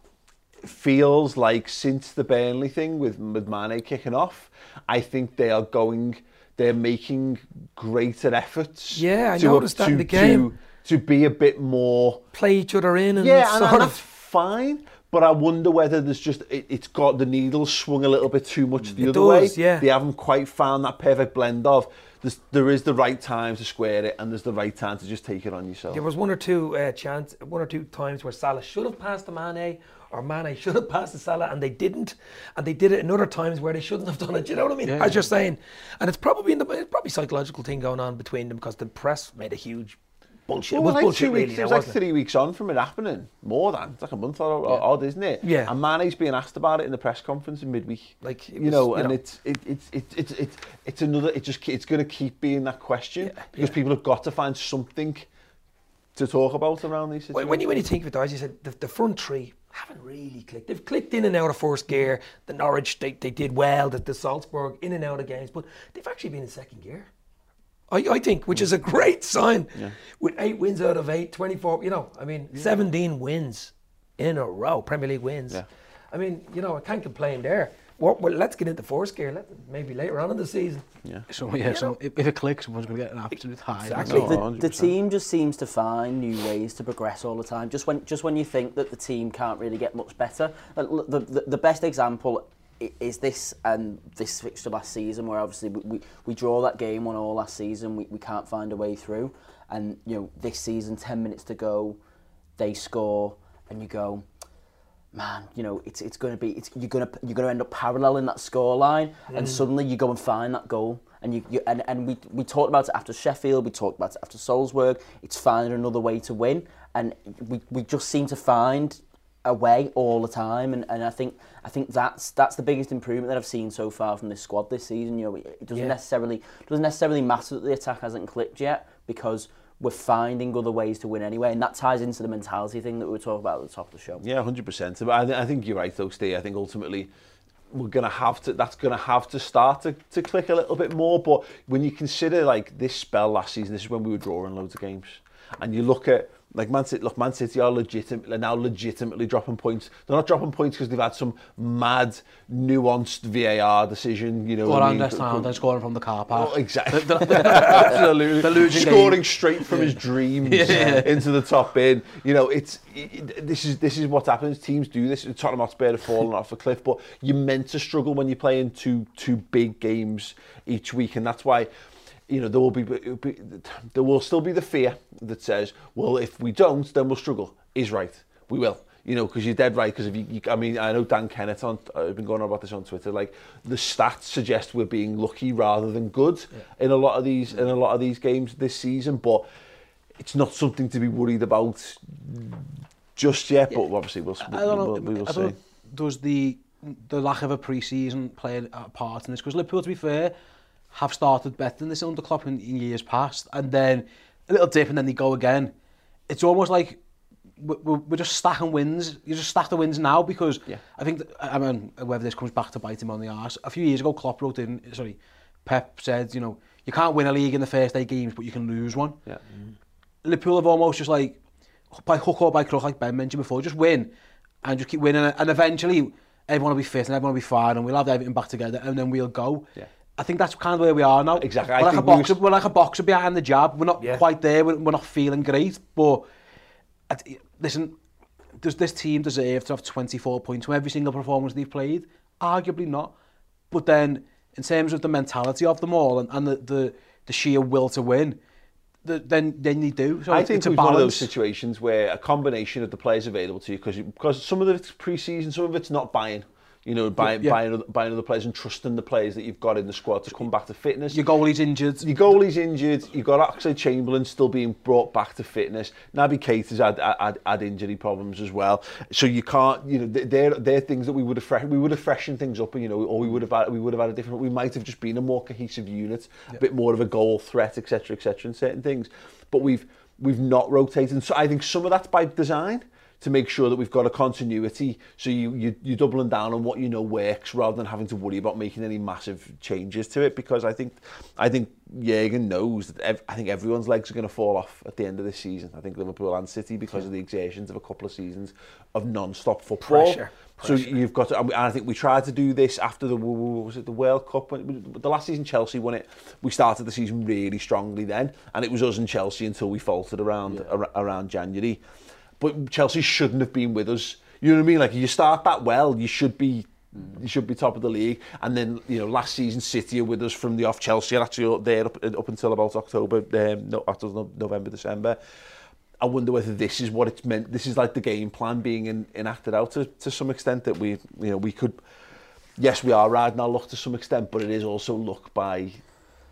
feels like since the Burnley thing with with Mane kicking off, I think they are going. They're making greater efforts. Yeah, I to, noticed that to, in the game. To, to be a bit more. Play each other in and Yeah, and, and that's fine. But I wonder whether there's just it, it's got the needle swung a little bit too much the It other does, way. yeah. They haven't quite found that perfect blend of there's, there is the right time to square it and there's the right time to just take it on yourself. There was one or two uh, chance, one or two times where Salah should have passed the Mane, Oh, or Mane should have passed to Salah, and they didn't, and they did it in other times where they shouldn't have done it. You know what I mean? Yeah, As you're saying, and it's probably in the it's probably psychological thing going on between them because the press made a huge bullshit. Well, it was like bullshit, two weeks, now, it was like it? three weeks on from it happening. More than it's like a month or, or odd, isn't it? Yeah. And Mane's being asked about it in the press conference in midweek. Like, it you was- know, you and know. it's it, it's it's it's it's it's another. It just it's going to keep being that question Yeah, because yeah. people have got to find something to talk about around these situations. When when you when you think of it, as you said, the, the front three haven't really clicked. They've clicked in and out of first gear. The Norwich they, they did well. The, the Salzburg in and out of games, but they've actually been in second gear. I, I think, which is a great sign. With eight wins out of eight, 24, you know, I mean, 17 wins in a row, Premier League wins. Yeah. I mean, you know, I can't complain there. Well, well let's get into fourth gear, let, maybe later on in the season. yeah. so yeah, so if, if it clicks, someone's going to get an absolute high. Exactly. The, the team just seems to find new ways to progress all the time. Just when just when you think that the team can't really get much better, the, the, the best example is this and this fixture last season, where obviously we, we, we draw that game on all last season. We, we can't find a way through, and you know this season, ten minutes to go, they score, and you go. Man, you know it's it's going to be it's, you're going to you're going to end up paralleling that scoreline, and mm. suddenly you go and find that goal, and you, you and, and we we talked about it after Sheffield, we talked about it after Salzburg. It's finding another way to win, and we, we just seem to find a way all the time, and, and I think I think that's that's the biggest improvement that I've seen so far from this squad this season. You know, it it doesn't Yeah. necessarily doesn't necessarily matter that the attack hasn't clicked yet because we're finding other ways to win anyway. And that ties into the mentality thing that we were talking about at the top of the show. Yeah, 100%. But I, th I think you're right, though, Steve. I think ultimately we're going to have to, that's going to have to start to, to click a little bit more. But when you consider like this spell last season, this is when we were drawing loads of games. And you look at like Man City. Look, Man City are legitimate. Now legitimately dropping points. They're not dropping points because they've had some mad, nuanced VAR decision. You know, Or what I on mean? this town, they're scoring from the car park. Oh, exactly. <laughs> Absolutely. they're losing Scoring games. straight from his dreams <laughs> Yeah. into the top bin. You know, it's it, this is this is what happens. Teams do this. Tottenham Hotspur have fallen off a cliff, but you're meant to struggle when you're playing two two big games each week, and that's why. you know, there will be, be, there will still be the fear that says, well, if we don't, then we'll struggle. Is right. We will. You know, because you're dead right. Because if you, you, I mean, I know Dan Kennett on, uh, I've been going on about this on Twitter. Like the stats suggest we're being lucky rather than good yeah. in a lot of these in a lot of these games this season. But it's not something to be worried about just yet. Yeah. But obviously, we'll, we'll, know, we'll, we will see. Does the the lack of a pre-season play a part in this? Because Liverpool, to be fair, have started better than this under Klopp in, in years past, and then a little dip and then they go again. It's almost like we're, we're just stacking wins. You just stack the wins now because yeah. I think, that, I mean, whether this comes back to bite him on the arse, a few years ago Klopp wrote in, sorry, Pep said, you know, you can't win a league in the first eight games, but you can lose one. Yeah. Mm. Liverpool have almost just like, by hook or by crook, like Ben mentioned before, just win and just keep winning. And eventually, everyone will be fit and everyone will be fine and we'll have everything back together and then we'll go. Yeah. I think that's kind of where we are now. Exactly. We're like, a boxer, we're like a boxer behind the jab. We're not yeah. quite there. We're, we're not feeling great. But listen, does this team deserve to have 24 points from every single performance they've played? Arguably not. But then, in terms of the mentality of them all and, and the, the, the sheer will to win, the, then then they do. So I think it's a one of those situations where a combination of the players available to you, because because some of it's pre-season, some of it's not buying you know, buying, yeah. buying, other, buying other players and trusting the players that you've got in the squad to come back to fitness. Your goalie's injured. Your goalie's injured. You've got Oxley Chamberlain still being brought back to fitness. Naby Keita's had, had, had injury problems as well. So you can't, you know, they're, they're things that we would have fresh, we would have freshened things up, you know, or we would have had, we would have had a different, we might have just been a more cohesive unit, yeah. a bit more of a goal threat, etc., etc., and certain things. But we've, we've not rotated. And so I think some of that's by design. To make sure that we've got a continuity so you, you, you're doubling down on what you know works rather than having to worry about making any massive changes to it because I think I think Jurgen knows that ev- I think everyone's legs are going to fall off at the end of this season. I think Liverpool and City because of the exertions of a couple of seasons of non-stop football. Pressure, So you've got to, and I think we tried to do this after the was it the World Cup when the last season Chelsea won it. We started the season really strongly then, and it was us and Chelsea until we faltered around ar- around January. But Chelsea shouldn't have been with us. You know what I mean? Like, you start that well, you should be you should be top of the league. And then, you know, last season, City are with us from the off. Chelsea are actually up there up, up until about October, um, no, after November, December. I wonder whether this is what it's meant. This is like the game plan being in, enacted out to, to some extent that we, you know, we could, yes, we are riding our luck to some extent, but it is also luck by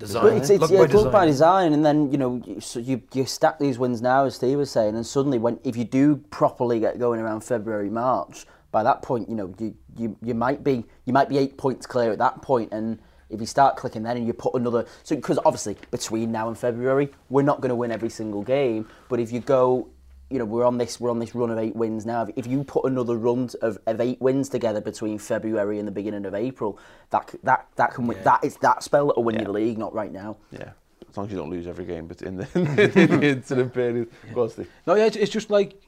Design. But it's, it's yeah, by look by design. design, and then you know you, so you you stack these wins now, as Steve was saying, and suddenly when if you do properly get going around February March, by that point you know you, you you might be you might be eight points clear at that point, and if you start clicking then and you put another so because obviously between now and February we're not going to win every single game, but if you go you know we're on this we're on this run of eight wins now. If you put another run of, of eight wins together between February and the beginning of April, that that that can win, that is that spell that'll win you the league, not right now. Yeah, as long as you don't lose every game, but in the, <laughs> in the incident period. Go on, Steve. No, yeah, it's, it's just like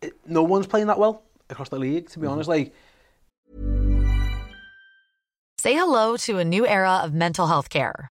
it, no one's playing that well across the league. To be mm-hmm. honest, like Say hello to a new era of mental health care.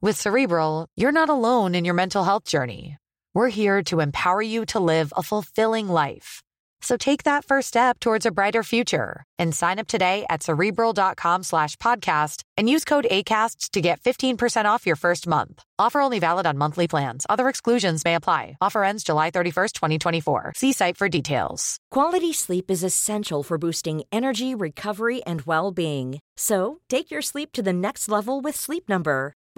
With Cerebral, you're not alone in your mental health journey. We're here to empower you to live a fulfilling life. So take that first step towards a brighter future and sign up today at cerebral.com slash podcast and use code ACAST to get 15% off your first month. Offer only valid on monthly plans. Other exclusions may apply. Offer ends July 31st, 2024. See site for details. Quality sleep is essential for boosting energy, recovery, and well being. So, take your sleep to the next level with Sleep Number.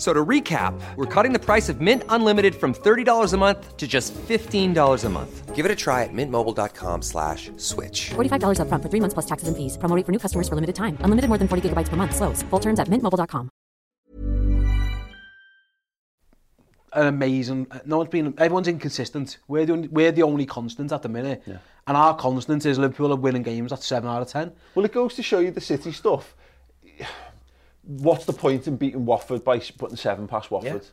F- So to recap, we're cutting the price of Mint Unlimited from $30 a month to just $15 a month. Give it a try at mintmobile.com slash switch. $45 upfront for three months plus taxes and fees. Promo rate for new customers for limited time. Unlimited more than 40 gigabytes per month. Slows. Full terms at mintmobile.com. an amazing. No one's been. Everyone's inconsistent. We're the only, we're the only constant at the minute, Yeah. and our constant is Liverpool are winning games at seven out of ten. Well, it goes to show you the City stuff. What's the point in beating Watford by putting seven past Watford?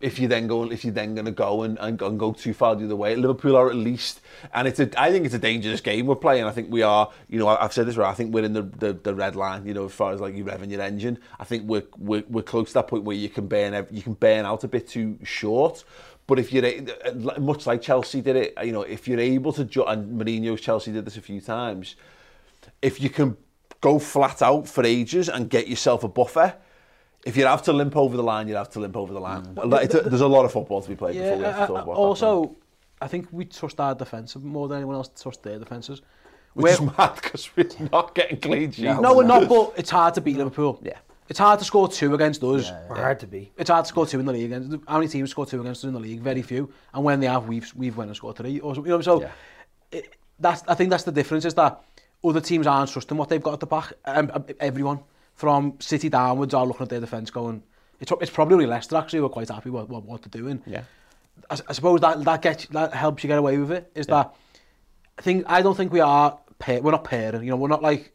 If you then go, if you're then going to go and, and, go- and go too far the other way, Liverpool are at least, and it's a, I think it's a dangerous game we're playing. I think we are, you know, I've said this right. I think we're in the, the, the red line, you know, as far as like you revving your engine. I think we're, we're we're close to that point where you can burn you can burn out a bit too short. But if you're much like Chelsea did it, you know, if you're able to and Mourinho's Chelsea did this a few times, if you can go flat out for ages and get yourself a buffer. If you have to limp over the line, you have to limp over the line. Like, it's a- There's a lot of football to be played before we have to uh, talk uh, about also, I think we trust our defence more than anyone else trusts their defences. We're is mad because we're not getting clean sheets. No, we're not, but <laughs> it's hard to beat Liverpool. Yeah. It's hard to score two against us. We're hard to be. It's hard to score two in the league. Against, how many teams score two against us in the league? Very few. And when they have, we've we've went and scored three. Or, something, you know, so Yeah. it, that's I think that's the difference is that other teams aren't trusting what they've got at the back. Um, um, everyone from City downwards are looking at their defence going. It's, it's probably only Leicester actually who are quite happy with what, what they're doing. Yeah. I, I suppose that that gets that helps you get away with it. Is that I think I don't think we are pair, we're not pairing. You know, we're not like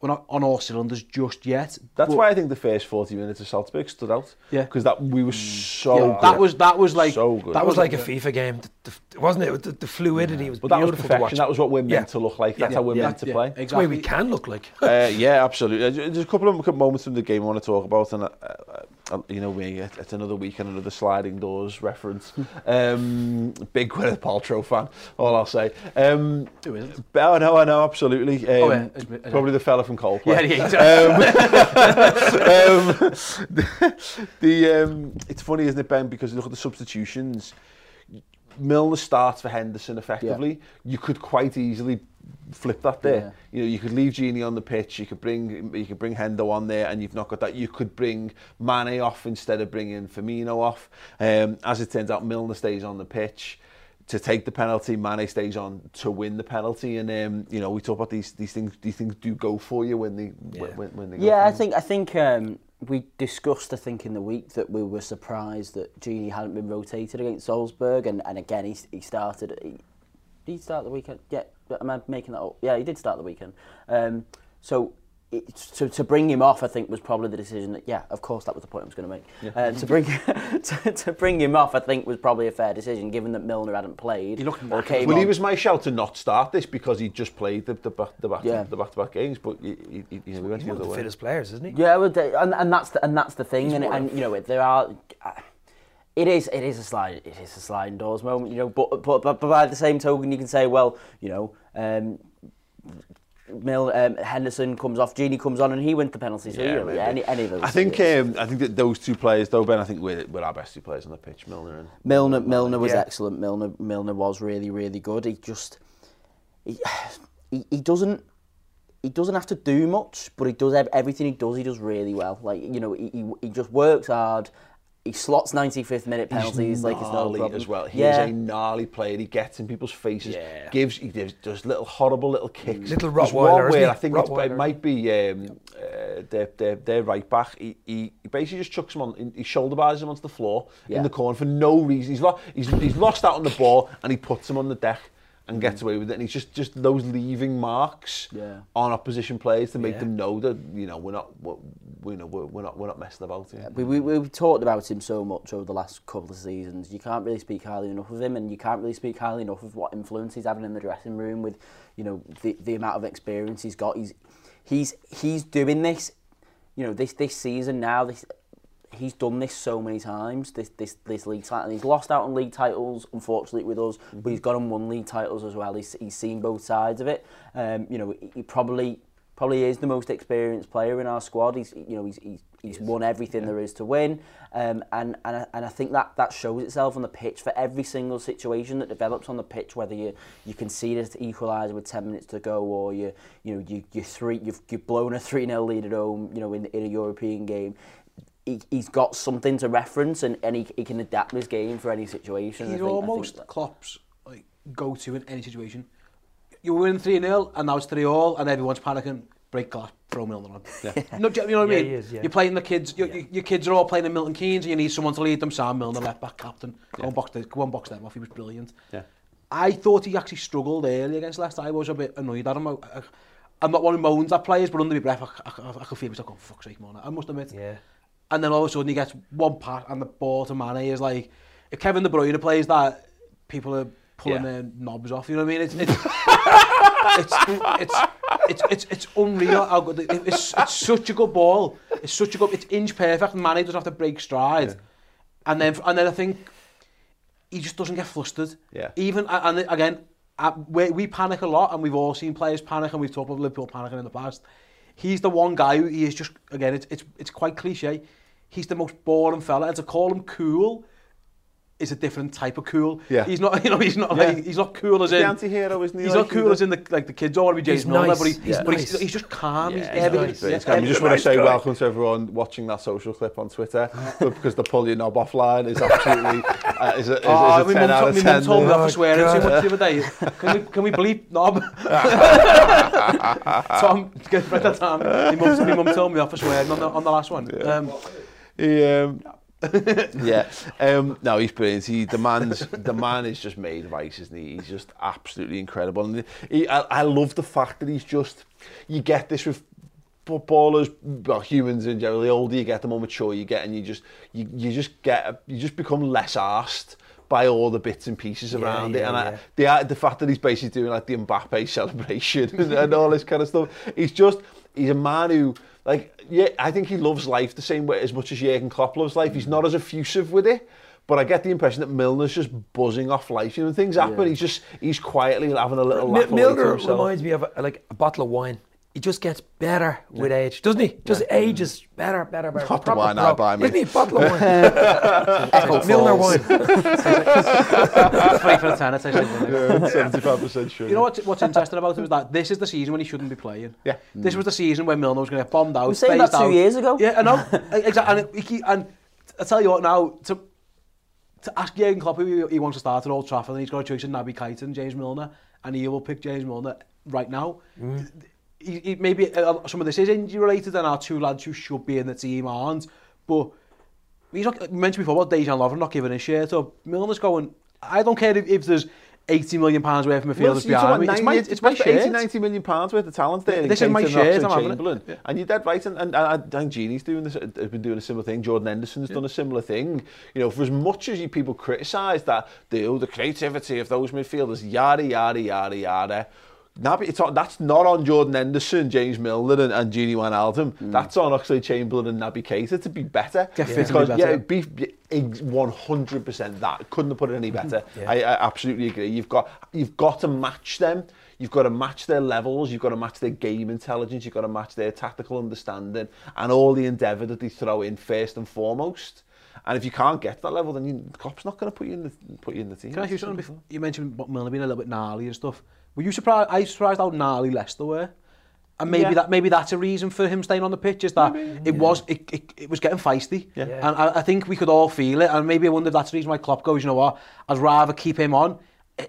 we're not on all cylinders just yet. That's but- why I think the first 40 minutes of Salzburg stood out. Yeah. Because that we were so yeah, good. that was that was like So good. That was like a FIFA game, the, the, wasn't it? The, the fluidity was But that was beautiful to watch. perfection. That was what we're meant Yeah. to look like. That's Yeah. how we're Yeah. meant to yeah, play. That's the way exactly. we can look like. Uh, yeah, absolutely. Uh, There's a couple of moments from the game I want to talk about, and uh, uh, Um, you know me, it, it's another week and another sliding doors reference. um, big Gwyneth Paltrow fan, all I'll say. Um, Who isn't? Oh, no, I know, absolutely. Um, oh, yeah. Um, probably the fella from Coldplay. Yeah, yeah. um, <laughs> um, the, um, it's funny, isn't it, Ben, because look at the substitutions. Milner starts for Henderson effectively. Yeah. You could quite easily flip that there. You know, you could leave Gini on the pitch. You could bring you could bring Hendo on there, and you've not got that. You could bring Mane off instead of bringing Firmino off. Um, as it turns out, Milner stays on the pitch to take the penalty. Mane stays on to win the penalty, and um, you know we talk about these these things. These things do go for you when they when, when they. Yeah, I think I think um, we discussed I think in the week that we were surprised that Gini hadn't been rotated against Salzburg, and, and again he he started. He, did he start the weekend? Yeah, am I making that up? Yeah, he did start the weekend. Um, so. It, to, to bring him off, I think, was probably the decision that, yeah, of course, that was the point I was going to make. Um, to bring <laughs> to, to bring him off, I think, was probably a fair decision, given that Milner hadn't played. He looked or knackered. came Well, he was my shout to not start this because he just played the the back the back Yeah. the back to back games, but he, he, he, you know, we went He's the one of other the way. fittest players, isn't he? Yeah, well, and, and that's the, and that's the thing, and, and you know there are. It is it is a slide it is a sliding doors moment, you know. But but but, but by the same token, you can say, well, you know, um, Mill um, Henderson comes off, Gini comes on, and he wins the penalty. So Yeah, you know, maybe. any any of those. I think um, I think that those two players, though, Ben, I think we're, we're our best two players on the pitch, Milner and Milner Milner was Yeah. excellent. Milner Milner was really really good. He just he, <sighs> he, he doesn't he doesn't have to do much, but he does ev- everything he does. He does really well. Like you know, he, he, he just works hard. He slots 95th minute penalties He's like it's no gnarly problem. as well. He yeah. is a gnarly player. He gets in people's faces. Yeah. Gives he gives does little horrible little kicks. Little There's Rottweiler, one isn't he? I think it's, it might be um, uh, their, their, their right back. He, he, he basically just chucks him on. He shoulder bars him onto the floor Yeah. in the corner for no reason. He's, lo- he's he's lost out on the ball and he puts him on the deck and gets away with it. And it's just just those leaving marks yeah. on opposition players to make yeah. them know that you know we're not we're, we know we're, we're not we're not messing about here. Yeah, we, we we've talked about him so much over the last couple of seasons. You can't really speak highly enough of him, and you can't really speak highly enough of what influence he's having in the dressing room with you know the the amount of experience he's got. He's he's he's doing this you know this this season now this he's done this so many times. This this this league title. He's lost out on league titles, unfortunately, with us, but he's got on won league titles as well. He's he's seen both sides of it. Um, you know, he, he probably probably is the most experienced player in our squad. He's you know he's he's, he's won everything there is to win, um, and and I, and I think that that shows itself on the pitch for every single situation that develops on the pitch. Whether you you concede an equaliser with ten minutes to go, or you you know you you three you've you've blown a three 0 lead at home, you know in in a European game. he, he's got something to reference and, and he, he can adapt his game for any situation. He's I think, almost I think that... Klopp's like, go-to in any situation. You win 3-0 and now it's 3-all and everyone's panicking. Break glass, throw Milner on. Yeah. <laughs> no, you know what I mean? Yeah, is, yeah. You're playing the kids, you, yeah. your kids are all playing in Milton Keynes and you need someone to lead them. Sam Milner, left-back captain. Yeah. Go, and box, go and box them off, he was brilliant. Yeah. I thought he actually struggled early against Leicester. I was a bit annoyed at him. I, I, I'm not one who moans at players, but under my breath, I, I, I, I could feel myself going, fuck's sake, man. I must admit. Yeah and then all of a sudden he gets one pass and the ball to Mane is like, if Kevin De Bruyne plays that, people are pulling yeah. their knobs off, you know what I mean? It's, it's, it's, it's, it's, it's, it's unreal how good, it, it's, it's such a good ball, it's such a good, it's inch perfect, and Mane doesn't have to break stride. Yeah. And then, and then I think he just doesn't get flustered. Yeah. Even, and again, we panic a lot, and we've all seen players panic, and we've talked about Liverpool panicking in the past. He's the one guy who he is just, again, it's, it's, it's quite cliche. He's the most boring fella. And to call him cool is a different type of cool. Yeah. He's not, <laughs> you know, he's not Yeah. like he's not cool as the in anti-hero, isn't he? He's like, not cool as in the like the kids all want to be James He's Milner, nice. but, he, He's but nice. he's just calm. he's Yeah, heavy. nice. It's Yeah. good. We just want to say guy. welcome to everyone watching that social clip on Twitter <laughs> because the pull your knob offline is absolutely uh, is a, is, Oh, is a 10 mum out told, of my mum told me there. off for swearing too much the other day. <laughs> Can we, can we bleep knob? Tom, get right that time. My mum, my mum told me off for swearing on the, on the last one. Um, He, um, <laughs> yeah, um, no, he's brilliant. He, the man's, the man is just made of ice, isn't he? He's just absolutely incredible. And he, I, I love the fact that he's just. You get this with footballers, well, humans in general. The older you get, the more mature you get, and you just, you, you just get, you just become less arsed by all the bits and pieces around it. yeah, And yeah. I, the, the fact that he's basically doing like the Mbappe <laughs> celebration and, and all this kind of stuff. He's just, he's a man who, like, yeah, I think he loves life the same way as much as Jurgen Klopp loves life. He's not as effusive with it. But I get the impression that Milner's just buzzing off life. You know, things happen, he's just, he's quietly having a little laugh to Milner reminds me of a, like a bottle of wine. He just gets better with age, doesn't he? Just ages better, better, better. Not the Proper wine I buy, mate. Isn't he? Bottle of wine. <laughs> Milner wine. three for a tenner. tastes. Yeah, 75% sure. You know what's, what's interesting about him is that this is the season when he shouldn't be playing. Yeah. This was the season when Milner was going to get bombed out. were saying that two out. years ago. Yeah, I know. <laughs> exactly. And, he, and I tell you what now, to, to ask Jurgen Klopp who he, he wants to start at Old Trafford, and he's got a choice of Naby Keita and James Milner, and he will pick James Milner right now. Mm. He, he, maybe uh, some of this is injury related, and our two lads who should be in the team aren't. But he's not we mentioned before about Dejan Lovren not giving his shirt up. Milner's going. I don't care if, if there's 80 million pounds worth of midfielders behind me. It's my, it's my 80, 90 million pounds worth of talent there. in This is my Keita, shirt, and I'm having it. Chamberlain. Yeah. And you're dead right. And, and, and I think Gini's doing this, has been doing a similar thing. Jordan Henderson's done a similar thing. You know, for as much as you people criticise that, the, oh, the creativity of those midfielders, yada, yada, yada, yada. Naby, it's on, that's not on Jordan Henderson, James Milner and, and Gini Wijnaldum. Mm. That's on Oxlade Chamberlain and Naby Keita to be better. Fit and be better. Yeah, be, be 100% that. Couldn't have put it any mm-hmm. better. I, I absolutely agree. You've got you've got to match them. You've got to match their levels. You've got to match their game intelligence. You've got to match their tactical understanding and all the endeavour that they throw in first and foremost. And if you can't get to that level, then you, Klopp's not going to put you in the put you in the team. Can I ask you something? Before? You mentioned Milner being a little bit gnarly and stuff. Were you surprised? I surprised how gnarly Leicester were. And maybe yeah. that maybe that's a reason for him staying on the pitch is that maybe. it yeah. was it, it, it was getting feisty. Yeah. yeah. And I, I think we could all feel it. And maybe I wonder if that's the reason why Klopp goes, you know what, I'd rather keep him on.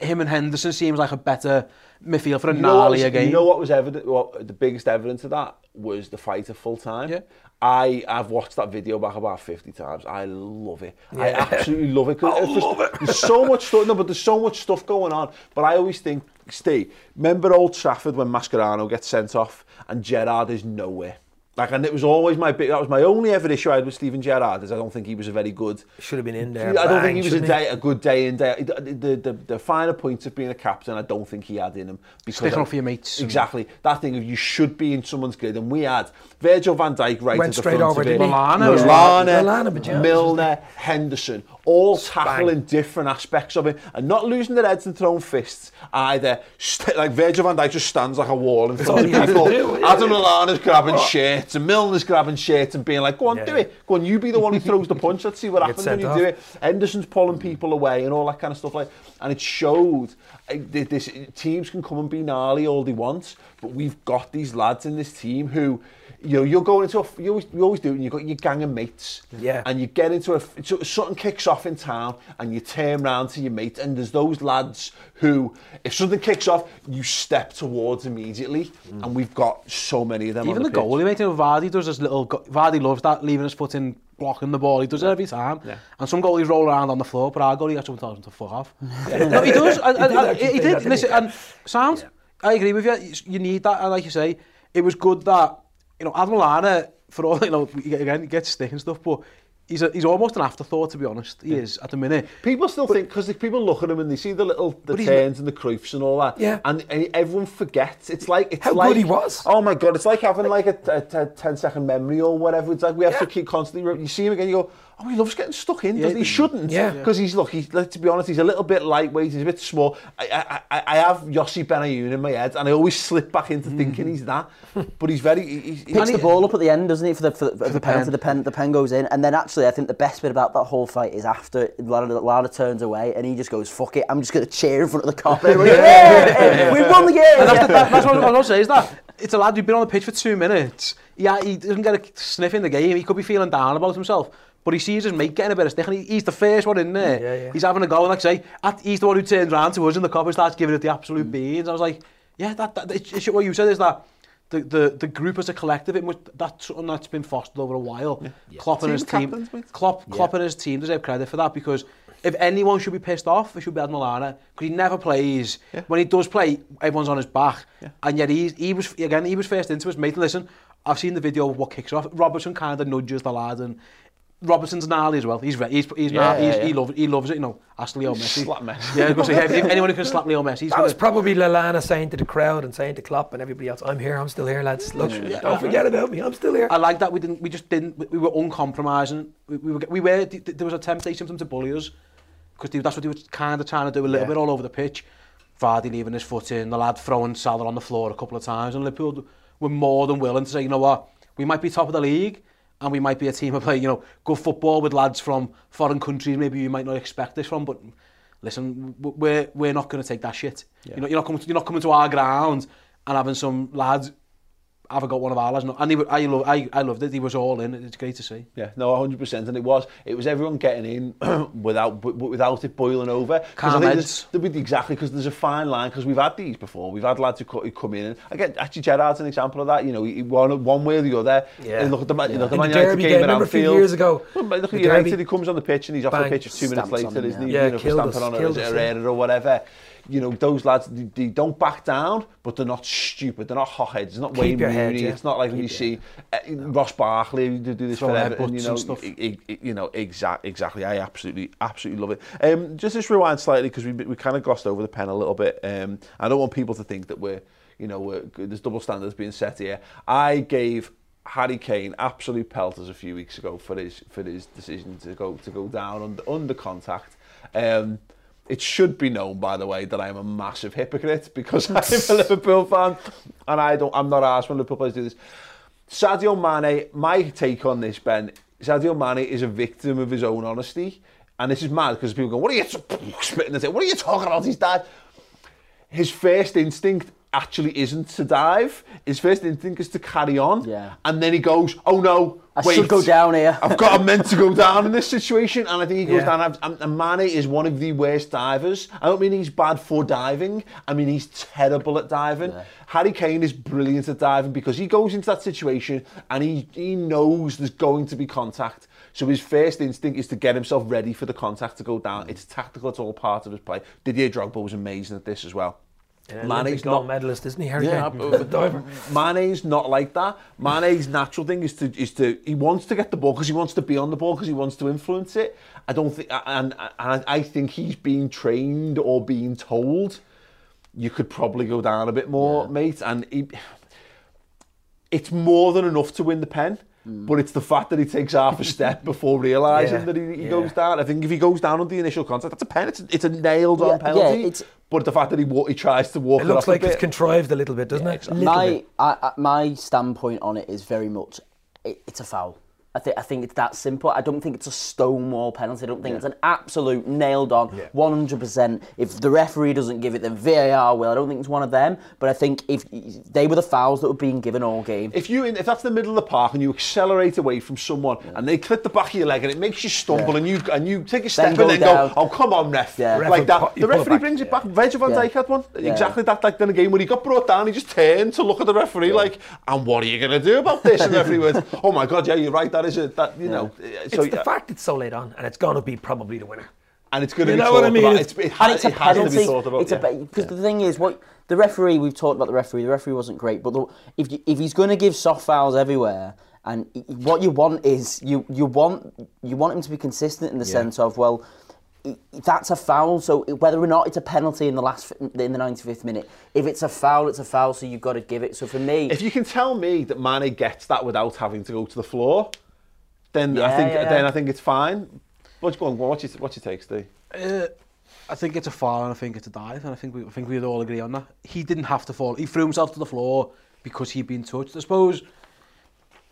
Him and Henderson seems like a better midfield for a you gnarly was, again. You know what was evident? What the biggest evidence of that was the fight at full time. Yeah. I I've watched that video back about 50 times. I love it. I absolutely love it. <laughs> I love it. There's so much stuff. No, but there's so much stuff going on. But I always think, Steve, remember Old Trafford when Mascherano gets sent off and Gerrard is nowhere. Like, and it was always my big. That was my only ever issue I had with Steven Gerrard. Is I don't think he was a very good. Should have been in there. I don't bang, think he was a, shouldn't day, a good day in day. The, the, the, the finer points of being a captain, I don't think he had in him. Because Sticking of- up for your mates. Exactly. That thing of you should be in someone's grid, and we had Virgil van Dijk right Went at the straight front over, of it. didn't he? Lallana as Lallana, Lallana, but yeah. Milner, Henderson, all tackling different aspects of it, and not losing their heads and throwing fists either. St- like Virgil van Dijk just stands like a wall in front of all he has to people. do. Adam Lallana's grabbing shirts, and Milner's grabbing shirts and being like, "Go on, Yeah. do it. Go on, you be the one who throws the punch. Let's see what happens when you off. do it." Henderson's pulling people away and all that kind of stuff like and it showed this, teams can come and be gnarly all they want, but we've got these lads in this team who, you know, you're going into a, you always, you always do, and you've got your gang of mates, yeah. and you get into a, so something kicks off in town, and you turn round to your mate, and there's those lads who, if something kicks off, you step towards immediately, mm. and we've got so many of them Even the, the pitch. goalie, mate, you know, Vardy does this little, Vardy loves that, leaving his foot in blocking the ball. He does it every time. Yeah. And some goalies roll around on the floor, but our goalie actually tells him to fuck off. <laughs> no, he does. And, and, and, he did. And, listen, and sounds, yeah. I agree with you. You need that. And like you say, it was good that, you know, Adam Lana, for all, you know, again, he gets stick and stuff, but he's, a, he's almost an afterthought, to be honest. He yeah. is, at the minute. People still but, think, because people look at him and they see the little the turns and the Cruyffs and all that, yeah. and, and everyone forgets. It's like... It's How like, good he was. Oh my God, it's like having like, like a, a, a 10-second memory or whatever. It's like we have yeah. to keep constantly... You see him again, you go, Oh, he loves getting stuck in. Yeah, he? he shouldn't. yeah. Because he's look. He's let's be honest. He's a little bit lightweight. He's a bit small. I I, I, I have Yossi Benayoun in my head, and I always slip back into thinking mm. he's that. But he's very. He, he's, picks the ball up at the end, doesn't he, for the, for the, for the penalty? pen. The pen, the pen goes in, and then actually, I think the best bit about that whole fight is after Lada, Lada turns away, and he just goes, "Fuck it, I'm just going to cheer in front of the Kop." And everyone's like, "Yeah, <laughs> we won the game. And that's, that, that's what I was going to say, is that <laughs> it's a lad who's been on the pitch for two minutes. Yeah, he doesn't get a sniff in the game. He could be feeling down about himself. But he sees his mate getting a bit of stick and he, he's the first one in there. Yeah, yeah. He's having a go and like say, at, he's the one who turns round to us in the cop and starts giving it the absolute mm. beans. I was like, yeah, that, that it's, it's what you said is that the, the, the group as a collective, it must, that's, something that's been fostered over a while. Yeah. Yeah. Klopp and his team, captains, Klopp, yeah. Klopp and his team deserve credit for that because if anyone should be pissed off, it should be Admiral Milana because he never plays. Yeah. When he does play, everyone's on his back. Yeah. And yet he, he was, again, he was first into his mate. Listen, I've seen the video of what kicks off. Robertson kind of nudges the lad and Robertson's an ally as well. He's he's he's yeah, yeah, he's, yeah. he loves he loves it. You know, ask Leo Messi. Slap Messi. Yeah, go say anyone who can slap Leo Messi. He's that gonna... was probably Lallana saying to the crowd and saying to Klopp and everybody else, "I'm here. I'm still here, lads. Look, yeah, don't forget about me. I'm still here." I like that we didn't. We just didn't. We, we were uncompromising. We, we were. We were. There was a temptation for them to bully us because that's what they were kind of trying to do a little yeah. bit all over the pitch. Vardy leaving his foot in, the lad throwing Salah on the floor a couple of times, and Liverpool were more than willing to say, you know what, we might be top of the league, and we might be a team of playing, you know, good football with lads from foreign countries maybe you might not expect this from, but listen, we're, we're not going to take that shit. Yeah. know, you're, not coming to, you're not coming to our ground and having some lads have I got one of ours? No. And he, I, lo I, I loved it. He was all in. It's great to see. Yeah, no, 100%. And it was, it was everyone getting in <clears throat> without without it boiling over. Calm heads. Exactly, because there's a fine line, because we've had these before. We've had lads who come in. And again, actually, Gerard's an example of that. You know, he won one way or the other. Yeah. And look at the, yeah. you know, the Man United game, game at Anfield. years ago. Well, look at United, he comes on the pitch and he's off Bang, the pitch two minutes later, him, yeah. isn't he? Yeah, you know, for stamping us, on a, a, a error or whatever you know, those lads, they, they don't back down, but they're not stupid. They're not hotheads. It's not Keep Wayne Rooney. Head, yeah. It's not like Keep when you see uh. Ross Barkley to do this Throw forever. And, you know, and stuff. I, I, you know, exact, exactly. I absolutely, absolutely love it. Um, just just rewind slightly because we, we kind of glossed over the pen a little bit. Um, I don't want people to think that we're, you know, we're, there's double standards being set here. I gave Harry Kane absolute pelters a few weeks ago for his for his decision to go to go down under, under contact. Um, it should be known, by the way, that I am a massive hypocrite because <laughs> I'm a Liverpool fan and I don't. I'm not asked when Liverpool players do this. Sadio Mane, my take on this, Ben, Sadio Mane is a victim of his own honesty. And this is mad because people go, what are you <laughs> spitting the What are you talking about? He's dad. His first instinct actually isn't to dive. His first instinct is to carry on. Yeah. And then he goes, oh no, I wait. should go down here. I've got, I'm meant to go <laughs> down in this situation. And I think he goes Yeah. down. And, and Mane is one of the worst divers. I don't mean he's bad for diving. I mean he's terrible at diving. Harry Kane is brilliant at diving because he goes into that situation and he, he knows there's going to be contact. So his first instinct is to get himself ready for the contact to go down. Mm. It's tactical. It's all part of his play. Didier Drogba was amazing at this as well. Yeah, Mane's not medalist, isn't he, Harry yeah, Kane? The <laughs> diver. Mane's not like that. Mane's natural thing is to is to he wants to get the ball because he wants to be on the ball because he wants to influence it. I don't think and, and I think he's being trained or being told you could probably go down a bit more, mate. And he, it's more than enough to win the pen. But it's the fact that he takes half a step <laughs> before realising Yeah, that he, he yeah. goes down. I think if he goes down on the initial contact, that's a pen. It's a, it's a nailed on Yeah, yeah, penalty. it's- but the fact that he wa- he tries to walk It it, looks off like a bit, it's contrived a little bit, doesn't it? Little my. I, I, my standpoint on it is very much it, it's a foul. I think I think it's that simple. I don't think it's a stonewall penalty. I don't think it's an absolute nailed on, one hundred percent. If the referee doesn't give it, then VAR will. I don't think it's one of them. But I think if they were the fouls that were being given all game, if you in, if that's the middle of the park and you accelerate away from someone and they clip the back of your leg and it makes you stumble and you and you take a step go and then down. go, oh come on ref, Yeah. Ref like that. the referee back. brings it back. Virgil van Yeah. Dijk had one Yeah. exactly that. Like in then game when he got brought down, he just turned to look at the referee like, and what are you gonna do about this? And the referee went, <laughs> oh my god, yeah, you're right. That is it. That you know. Uh, it's the yeah, fact it's so late on, and it's going to be probably the winner. and it's gonna You be know what I thought mean? about. It's- It's, it, and has, it's a it has to be thought about. it's yeah. a because the thing is, what the referee we've talked about the referee. The referee wasn't great, but the, if you, if he's going to give soft fouls everywhere, and what you want is you you want you want him to be consistent in the sense of well. That's a foul. So whether or not it's a penalty in the last in the 95th minute, if it's a foul, it's a foul. So you've got to give it. So for me, If you can tell me that Mane gets that without having to go to the floor, then yeah, I think yeah. then I think it's fine. But go on, what's your, what's your take, Steve? Uh, I think it's a foul and I think it's a dive and I think we I think we'd all agree on that. He didn't have to fall. He threw himself to the floor because he'd been touched. I suppose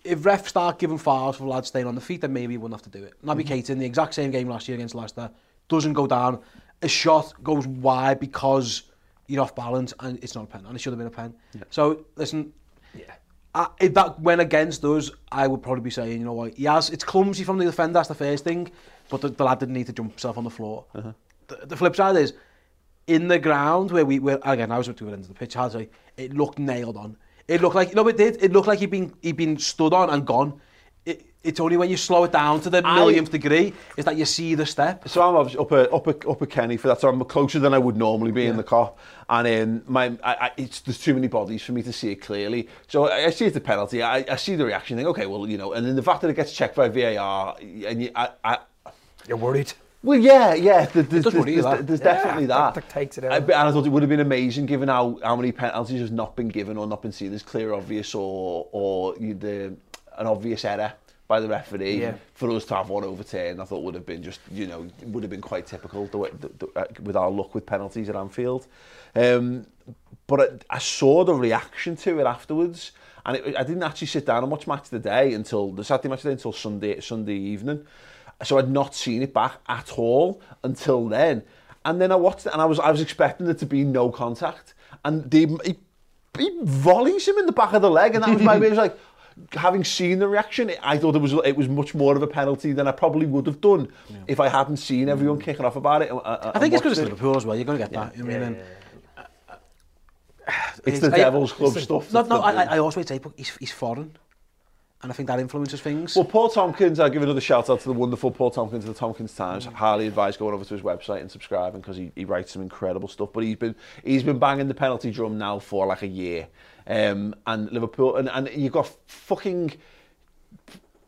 if refs start giving fouls for lads staying on the feet, then maybe he wouldn't have to do it. Naby mm -hmm. Keita in the exact same game last year against Leicester doesn't go down. A shot goes wide because you're off balance and it's not a pen and it should have been a pen. Yeah. So listen, yeah. I, if that went against us, I would probably be saying, you know what, he has, it's clumsy from the defender, that's the first thing, but the, the lad didn't need to jump himself on the floor. Uh -huh. the, the flip side is, in the ground where we were, again, I was up to the end of the pitch, I was like, it looked nailed on. It looked like, you know it did, it looked like he'd been, he'd been stood on and gone. It, it's only when you slow it down to the I- millionth degree is that you see the step. So I'm obviously up a, up a, up a Kenny for that, so I'm closer than I would normally be in the Kop. And um, my, I, I, it's, there's too many bodies for me to see it clearly. So I, I see it's a penalty. I, I see the reaction. Think, okay, well, you know, and then the fact that it gets checked by VAR, and you, I, I, You're worried. well, yeah, yeah. there- There's, there's, there's, there's Yeah, definitely that- that. that takes it I, out. and I thought it would have been amazing given how, how many penalties have not been given or not been seen as clear, obvious, or or you, the an obvious error by the referee yeah. for us to have one overturned. I thought would have been just you know would have been quite typical the way, the, the, uh, with our luck with penalties at Anfield. Um, but I, I saw the reaction to it afterwards. And it, I didn't actually sit down and watch match of the day until the Saturday match of the day until Sunday Sunday evening. So I'd not seen it back at all until then. And then I watched it and I was I was expecting there to be no contact. And they, he, he volleys him in the back of the leg and that was my way. It was like, Having seen the reaction, I thought it was it was much more of a penalty than I probably would have done if I hadn't seen everyone kicking off about it. and- uh, and I think it's because it's. Liverpool as well, you're going to get that. I mean, and- It's the I- devil's club it's- stuff. No, no, I, I also say, but he's, he's foreign. And I think that influences things. Well, Paul Tomkins, I'll give another shout out to the wonderful Paul Tomkins of the Tomkins Times. Mm. Highly advise going over to his website and subscribing because he, he writes some incredible stuff. But he's been he's been banging the penalty drum now for like a year. Um, and Liverpool, and, and you've got fucking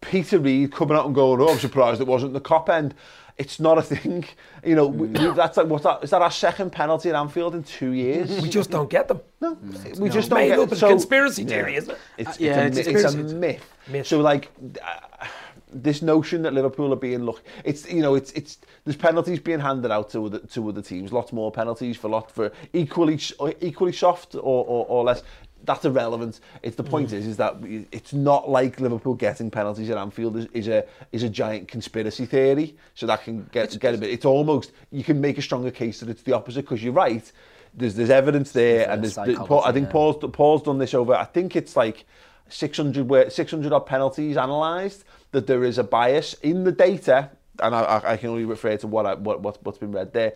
Peter Reid coming out and going, oh, I'm surprised it wasn't the Kop end. It's not a thing. <laughs> You know, we, that's like, what's that? Is that our second penalty at Anfield in two years? We just don't get them. No, we just don't Made get up as a conspiracy theory, isn't it? It's, yeah, it's, a, it's- it's, a myth. myth. So like uh, this notion that Liverpool are being look, it's you know it's it's there's penalties being handed out to other, to other teams, lots more penalties for lot for equally equally soft or, or, or less. That's irrelevant. It's the point is is that it's not like Liverpool getting penalties at Anfield is, is a is a giant conspiracy theory. So that can get get a bit. It's almost you can make a stronger case that it's the opposite because you're right. There's there's evidence there, and there's, Psychology, Paul, I think yeah. Paul's Paul's done this over. I think it's like 600 600 odd penalties analysed. That there is a bias in the data, and I, I- can only refer to what I, what what what's been read there.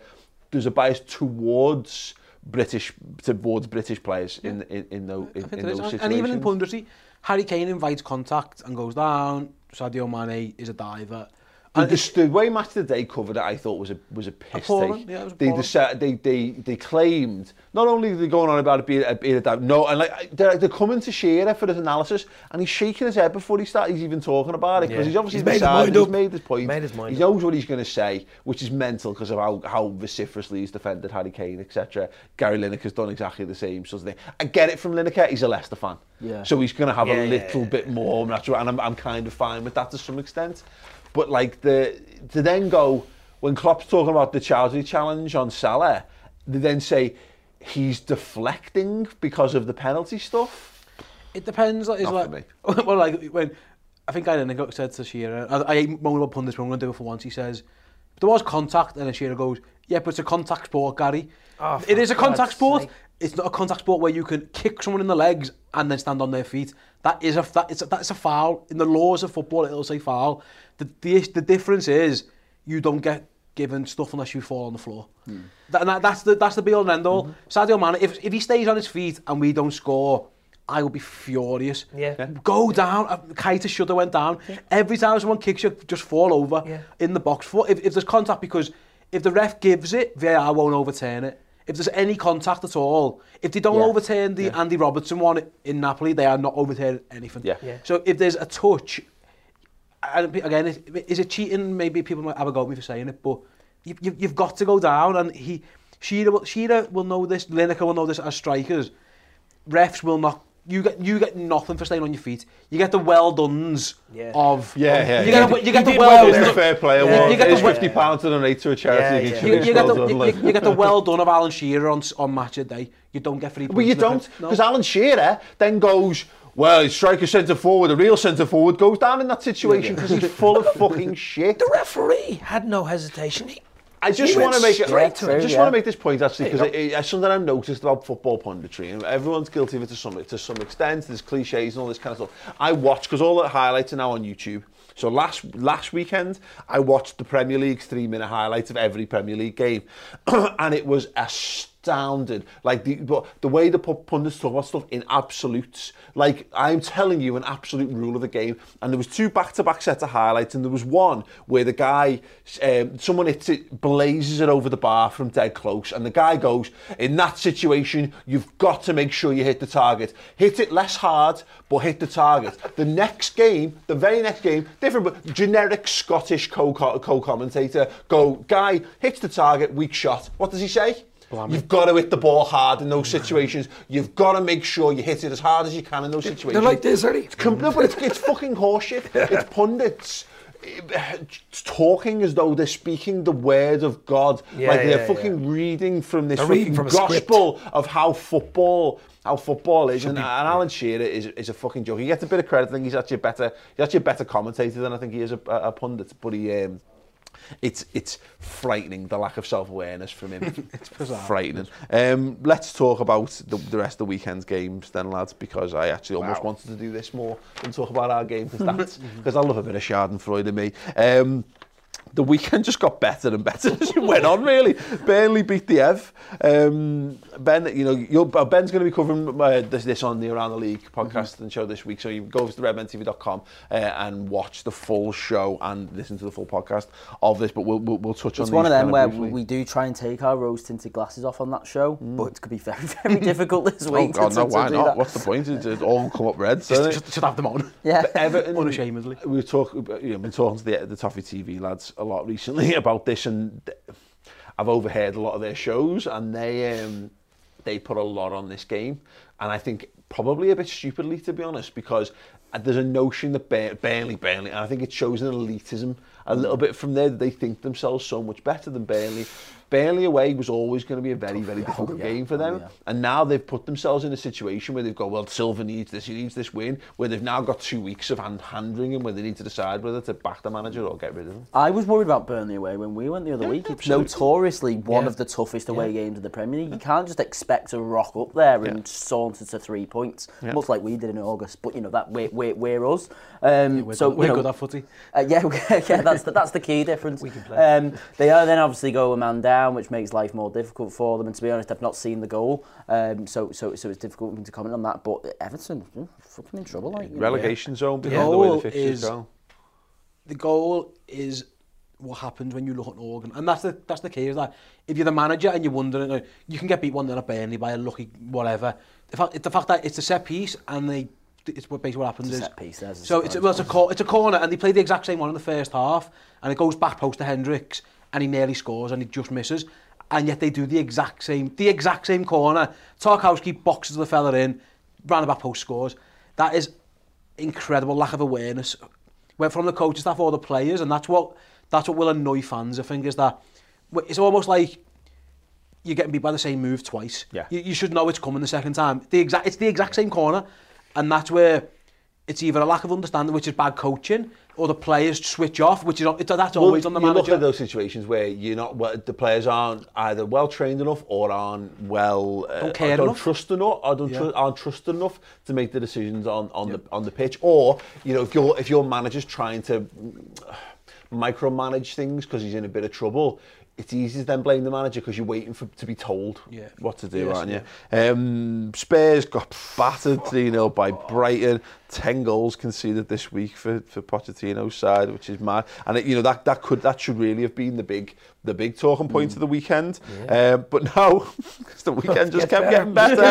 There's a bias towards British towards British players yeah. in in in, those, in, in those situations. And even in punditry, Harry Kane invites contact and goes down. Sadio Mane is a diver. The, And the, the way Match of the Day covered it, I thought was a was a piss Appalling, take. yeah, they, they they they claimed not only they're they going on about it being a being a no, and like they're, they're coming to Shearer for his analysis, and he's shaking his head before he starts. He's even talking about it because Yeah. he's obviously He's made his decided, mind he's up. made his point. Made his mind he up. knows what he's going to say, which is mental because of how how vociferously he's defended Harry Kane, etc. Gary Lineker's done exactly the same sort of thing. I get it from Lineker; he's a Leicester fan, Yeah. so he's going to have Yeah, a little bit more natural, and I'm, I'm kind of fine with that to some extent. But like the to then go when Klopp's talking about the charity challenge on Salah, they then say he's deflecting because of the penalty stuff. It depends. Like, Not like, for me. <laughs> well, like when I think Gary Lineker said to Shearer, I, I moan about pundits, but I'm going to do it for once. He says, there was contact, and then Shearer goes, yeah, but it's a contact sport, Gary. Oh, it is a contact God's sport. Sake. It's not a contact sport where you can kick someone in the legs and then stand on their feet. That is a that is a, that's a foul in the laws of football. It'll say foul. The the, the difference is you don't get given stuff unless you fall on the floor. That, and that, that's the that's the be all and end all. Sadio Mane, if if he stays on his feet and we don't score, I will be furious. Yeah. Yeah. Go down. Uh, Keita should have went down. Every time someone kicks you, just fall over Yeah. in the box. If, if there's contact, because if the ref gives it, VAR won't overturn it. If there's any contact at all, if they don't Yeah. overturn the Andy Robertson one in Napoli, they are not overturning anything. Yeah. Yeah. So if there's a touch, and again, is, is it cheating? Maybe people might have a go at me for saying it, but you, you, you've got to go down. And he, Shearer, will, Shearer will know this. Lineker will know this as strikers. Refs will not you get you get nothing for staying on your feet. You get the well dones Yeah. of Yeah, yeah, You yeah. get the, you get He the did well well It's a fair play Yeah, award. you get the- fifty pounds to donate to a charity. Yeah, yeah. you, you, get the, Well Done, you, you get the well done of Alan Shearer on on match of day. You don't get free. But you points in the don't, pen. No. because Alan Shearer then goes, well, striker centre forward, the real centre forward goes down in that situation because he's full of fucking <laughs> shit. The referee had no hesitation. He, I just want to make it. I just Yeah. want to make this point actually because it, it's something I've noticed about football punditry, and everyone's guilty of it to some to some extent. There's cliches and all this kind of stuff. I watch because all the highlights are now on YouTube. So last last weekend, I watched the Premier League's three minute highlights of every Premier League game, <clears throat> and it was astounded. Like the but the way the pu- pundits talk about stuff in absolutes. Like I'm telling you, an absolute rule of the game. And there was two back to back sets of highlights, and there was one where the guy, um, someone hits it, blazes it over the bar from dead close, and the guy goes, in that situation, you've got to make sure you hit the target. Hit it less hard, but hit the target. <laughs> The next game, the very next game, different, but generic Scottish co- co-commentator, go, guy hits the target, weak shot. What does he say? You've got to hit the ball hard in those situations. You've got to make sure you hit it as hard as you can in those situations. they're like this, are they? It's com- no, but it's, it's fucking horseshit. <laughs> It's pundits talking as though they're speaking the word of God. Yeah, like they're yeah, fucking reading from this reading fucking from gospel of how football how football is. And, and Alan Shearer is, is a fucking joke. He gets a bit of credit. I think he's actually a better he's actually a better commentator than I think he is a, a, a pundit. But he um, It's, it's frightening, the lack of self-awareness from him. <laughs> it's bizarre. Frightening. Um, let's talk about the, the rest of the weekend's games then, lads, because I actually wow. almost wanted to do this more than talk about our game, because <laughs> I love a bit of schadenfreude in me. Um, the weekend just got better and better <laughs> as it went on, really. Burnley beat the Ev. Um, ben, you know, you're, uh, Ben's going to be covering uh, this, this on the Around the League podcast and show this week. So you go over to redmentv.com uh, and watch the full show and listen to the full podcast of this. But we'll, we'll, we'll touch It's on one of them where briefly. we do try and take our rose tinted glasses off on that show, but it could be very, <laughs> very difficult this Oh week. God, to, no! to Why not? that. What's the point? It, it all come up red. <laughs> Just, doesn't just, just have them on. Yeah. But Everton, Unashamedly. We talk, you know, been talking to the, the Toffee TV lads a lot recently <laughs> about this, and I've overheard a lot of their shows, and they um, they put a lot on this game, and I think probably a bit stupidly to be honest, because uh, there's a notion that Bur Burnley, Burnley, and I think it shows an elitism a little bit from there that they think themselves so much better than Burnley, Burnley away was always going to be a very, very difficult game for them. And now they've put themselves in a situation where they've got, well, Silva needs this, he needs this win, where they've now got two weeks of hand, hand wringing where they need to decide whether to back the manager or get rid of him. I was worried about Burnley away when we went the other week. It's notoriously one Yeah. of the toughest away games of the Premier League. You can't just expect to rock up there and saunter to three points, much like we did in August. But you know that we're, we're, we're us. Um, We're, so good, we're know, good at footy. Uh, yeah, <laughs> yeah, that's the, that's the key difference. <laughs> We can play. Um, they are then obviously go a man down, which makes life more difficult for them. And to be honest, I've not seen the goal, um, so so so it's difficult for me to comment on that. But Everton, mm, fucking in trouble. Like, you know. Relegation zone because Yeah. of the way the Goal fixtures is- go. the goal is what happens when you look at Organ, and that's the that's the key. Is that if you're the manager and you're wondering, uh, you can get beat one 0 at Burnley by a lucky whatever. The fact, it's the fact that it's a set piece and they, it's what basically what happens It's a is. set piece, there's a so it's a, well, it's a cor- it's a corner, and they play the exact same one in the first half, and it goes back post to Hendricks, and he nearly scores and he just misses. And yet they do the exact same, the exact same corner. Tarkowski boxes the fella in, round about post scores. That is incredible lack of awareness went from the coaching staff or the players and that's what that's what will annoy fans I think is that it's almost like you're getting beat by the same move twice yeah. you, you should know it's coming the second time the exact it's the exact same corner and that's where it's either a lack of understanding which is bad coaching or the players switch off, which is on, that's well, always on the you manager. You look at those situations where you're not well, the players aren't either well trained enough or aren't well uh, don't, care don't enough. trust enough or don't yeah. tr aren't trust enough to make the decisions on on yeah. the on the pitch or you know if your if your manager's trying to uh, micromanage things because he's in a bit of trouble it's easy to then blame the manager because you're waiting for to be told yeah. what to do, yes, aren't you? Yeah. Um, Spurs got battered 3-0 by Brighton. 10 goals conceded this week for, for Pochettino's side, which is mad. And it, you know that that could that should really have been the big the big talking point Mm. of the weekend. Um, but now <laughs> 'cause the weekend just kept getting better.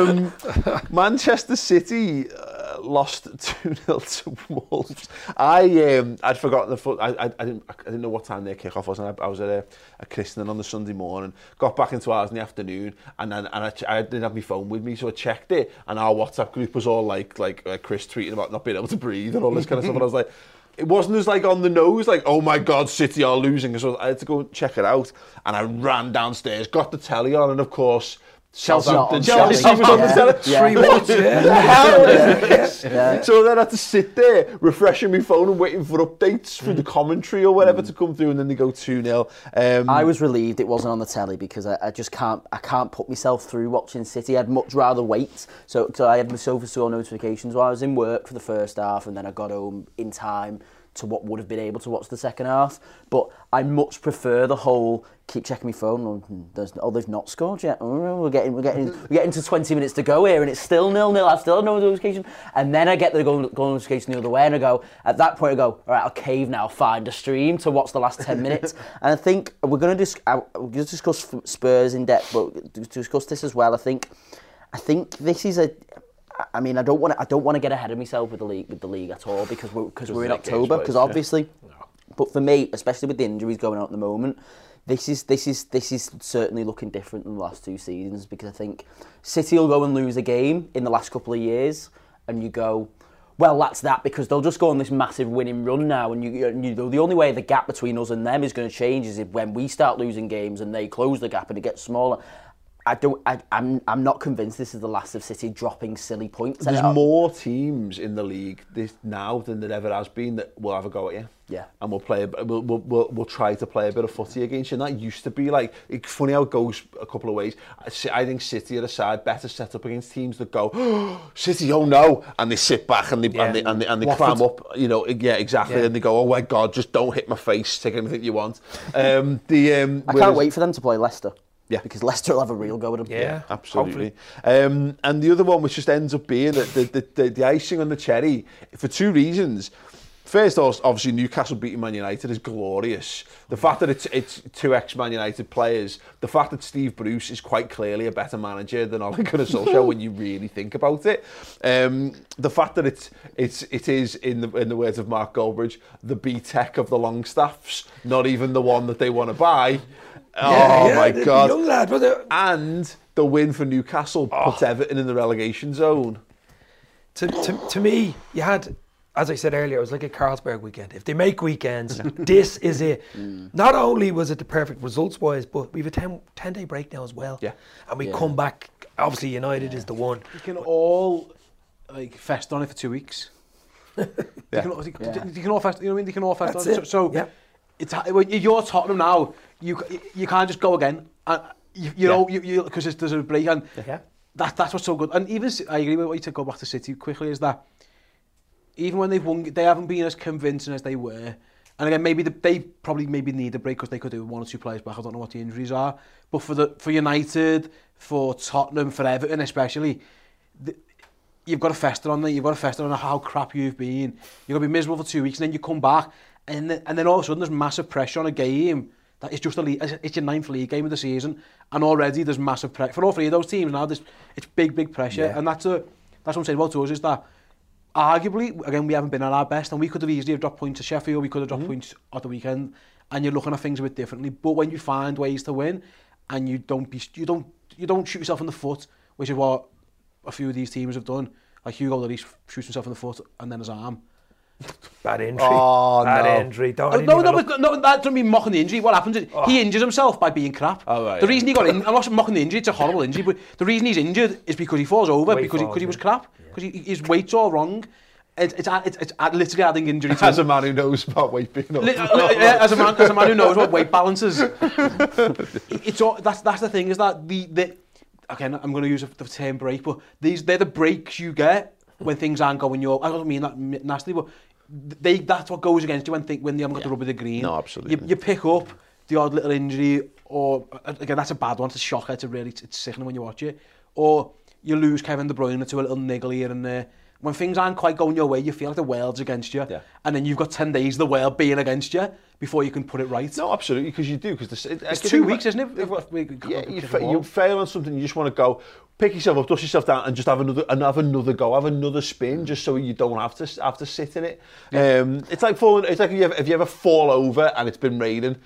<laughs> um, Manchester City. Uh, lost 2-0 to Wolves. I um, I'd forgotten the foot. I, I, I didn't I didn't know what time their kick-off was, and I, I was at a, a christening on the Sunday morning. Got back into ours in the afternoon, and then and I, I didn't have my phone with me, so I checked it, and our WhatsApp group was all like like uh, Chris tweeting about not being able to breathe and all this kind of stuff. And I was like. It wasn't as like on the nose, like, oh my God, City are losing. So I had to go check it out. And I ran downstairs, got the telly on, and of course, Southampton, Chelsea. Was on the telly. Yeah. Three watch, yeah. The <laughs> hell is this? So then I had to sit there refreshing my phone and waiting for updates through the commentary or whatever to come through and then they go 2-0. Um, I was relieved it wasn't on the telly because I, I just can't I can't put myself through watching City. I'd much rather wait. So, I had my SofaScore notifications while I was in work for the first half and then I got home in time to what would have been able to watch the second half. But I much prefer the whole keep checking my phone. There's, oh they've not scored yet. Oh, we're getting we're getting we're getting to 20 minutes to go here and it's still nil nil. I've still no notification. And then I get the goal, goal notification the other way and I go at that point I go all right I'll cave now find a stream to watch the last 10 minutes. <laughs> and I think we're going to dis- we're going to discuss Spurs in depth, but to discuss this as well. I think I think this is a I mean, I don't want to. I don't want to get ahead of myself with the league with the league at all because we're because we're in October. Because yeah. obviously, but for me, especially with the injuries going on at the moment, this is this is this is certainly looking different than the last two seasons because I think City will go and lose a game in the last couple of years, and you go. Well, that's that because they'll just go on this massive winning run now, and you, you know the only way the gap between us and them is going to change is if when we start losing games and they close the gap and it gets smaller. I don't. I, I'm. I'm not convinced this is the last of City dropping silly points. There's more teams in the league this now than there ever has been that will have a go at you. Yeah. And we'll play. a We'll, we'll, we'll, we'll try to play a bit of footy against you. And that used to be like. It's funny how it goes a couple of ways. I I think City are a side better set up against teams that go, oh, <gasps> City, oh no, and they sit back and they and they and they, and they climb up. You know, yeah, exactly. And they go, oh my God, just don't hit my face. Take anything you want. Um, the um, I whereas- can't wait for them to play Leicester. Yeah. Because Leicester will have a real go at them. Yeah, Absolutely. Um, and the other one, which just ends up being the, the, the, the, the icing on the cherry, for two reasons. First, also, obviously, Newcastle beating Man United is glorious. The fact that it's it's two ex-Man United players, the fact that Steve Bruce is quite clearly a better manager than Ole Gunnar Solskjaer when you really think about it. Um, the fact that it's it's it is in the in the words of Mark Goldbridge, the B-Tech of the Longstaffs, not even the one that they want to buy. Oh Yeah, yeah, my the- the God! young lad, but the- and the win for Newcastle puts Everton in the relegation zone. to, to, to me, you had, as I said earlier, it was like a Carlsberg weekend. If they make weekends, <laughs> this is it. Mm. Not only was it the perfect results wise, but we have a 10, 10 day break now as well. Yeah. And we come back, obviously, United is the one. You can all like fest on it for two weeks. <laughs> They can, all- they, they can all fest, you know what I mean? They can all fest That's on it. it. So, so Yeah. it's, you're Tottenham now, you, you can't just go again. And, you, you know, yeah. you, because there's a break and yeah. that, that's what's so good. And even, I agree with what you said, go back to City quickly, is that even when they've won, they haven't been as convincing as they were. And again, maybe the, they probably maybe need a break because they could do one or two players back. I don't know what the injuries are. But for the for United, for Tottenham, for Everton especially, the, you've got a fester on there. You've got a fester on how crap you've been. You're going to be miserable for two weeks and then you come back And then, and then all of a sudden, there's massive pressure on a game that is just a league, it's your ninth league game of the season, and already there's massive pressure for all three of those teams now. There's it's big, big pressure, yeah. and that's a that's what I'm saying about us is that arguably again we haven't been at our best, and we could have easily have dropped points to Sheffield, we could have dropped mm -hmm. points at the weekend, and you're looking at things a bit differently. But when you find ways to win, and you don't be you don't you don't shoot yourself in the foot, which is what a few of these teams have done. Like Hugo Lloris shoots himself in the foot and then his arm. <laughs> Bad injury. Oh, Bad no. injury. Don't Oh, no, no, but, no, that doesn't mean mocking the injury. What happens is he injures himself by being crap. Oh, right, the yeah. reason he got in, I'm not mocking the injury, it's a horrible injury, but the reason he's injured is because he falls over, Weight because, he, because he was yeah. crap, because he, his weight's all wrong. It's, it's, it's, it's literally adding injury to As a man who knows about weight being up. Uh, yeah, as a man, as a man who knows what weight balances, <laughs> it's all, that's that's the thing is that the the again I'm going to use the term break, but these they're the breaks you get when things aren't going your. I don't mean that nastily, but they, that's what goes against you when, think, when they haven't got yeah. the of the green. No, absolutely. You, you pick up the odd little injury, or again, that's a bad one, it's a shocker, it's a really, it's sickening when you watch it. Or you lose Kevin De Bruyne to a little niggle here and there when things aren't quite going your way, you feel like the world's against you. Yeah. And then you've got 10 days the world being against you before you can put it right. No, absolutely, because you do. because it, it's two weeks, isn't it? If, if we, yeah, you, fa you fail on something, you just want to go, pick yourself up, dust yourself down and just have another, and have another go, have another spin, mm. just so you don't have to, have to sit in it. Yeah. Um, it's like falling, it's like if you, ever, if you ever fall over and it's been raining,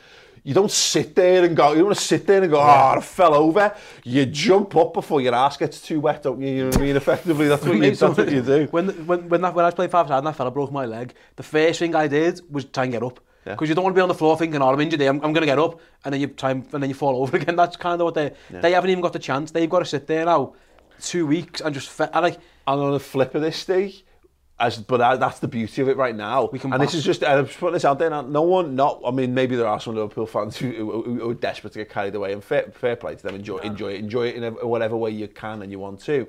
You don't sit there and go, you don't want to sit there and go, yeah. Ah, oh, I fell over. You jump up before your ass gets too wet, don't you? You know what I mean? Effectively, that's what, you, that's what you do. When, when, when, that, when I was playing five side and that fella broke my leg, the first thing I did was try and get up. Because yeah. you don't want to be on the floor thinking, oh, I'm injured I'm, I'm going to get up. And then you try and, and then you fall over <laughs> again. That's kind of what they, yeah. they haven't even got the chance. They've got to sit there now two weeks and just, fe- and like, and on the flip of this, Steve, As, but that, that's the beauty of it right now. We can and this is just, I'm just putting this out there now, no one, not, I mean, maybe there are some Liverpool fans who, who, who are desperate to get carried away and fair, fair play to them, enjoy, yeah. enjoy it, enjoy it in a, whatever way you can and you want to.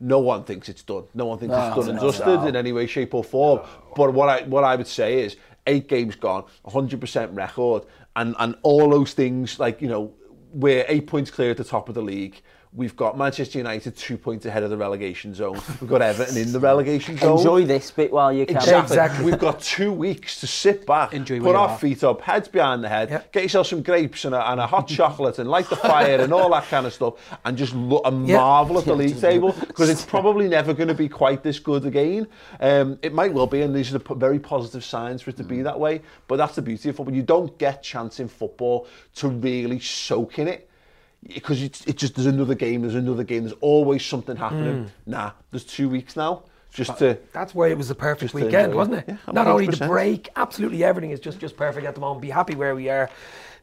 No one thinks it's done. No one thinks no, it's done and dusted in any way, shape or form. No. But what I, what I would say is, eight games gone, 100% record, and, and all those things, like, you know, we're eight points clear at the top of the league, We've got Manchester United two points ahead of the relegation zone. We've got Everton in the relegation zone. Enjoy this bit while you can. Exactly. Exactly. We've got two weeks to sit back, Enjoy put where you our are. feet up, heads behind the head, Yeah. get yourself some grapes and a, and a hot chocolate and light the fire and all that kind of stuff and just look and Yeah. marvel at the league table because it's <laughs> probably never going to be quite this good again. Um, it might well be and these are the very positive signs for it to be that way but that's the beauty of football. You don't get chance in football to really soak in it because it's, it's just there's another game, there's another game, there's always something happening. Mm. Nah, there's two weeks now just to That's why it was the perfect Just to weekend, wasn't it? Yeah, Not only the break, absolutely everything is just just perfect at the moment. Be happy where we are.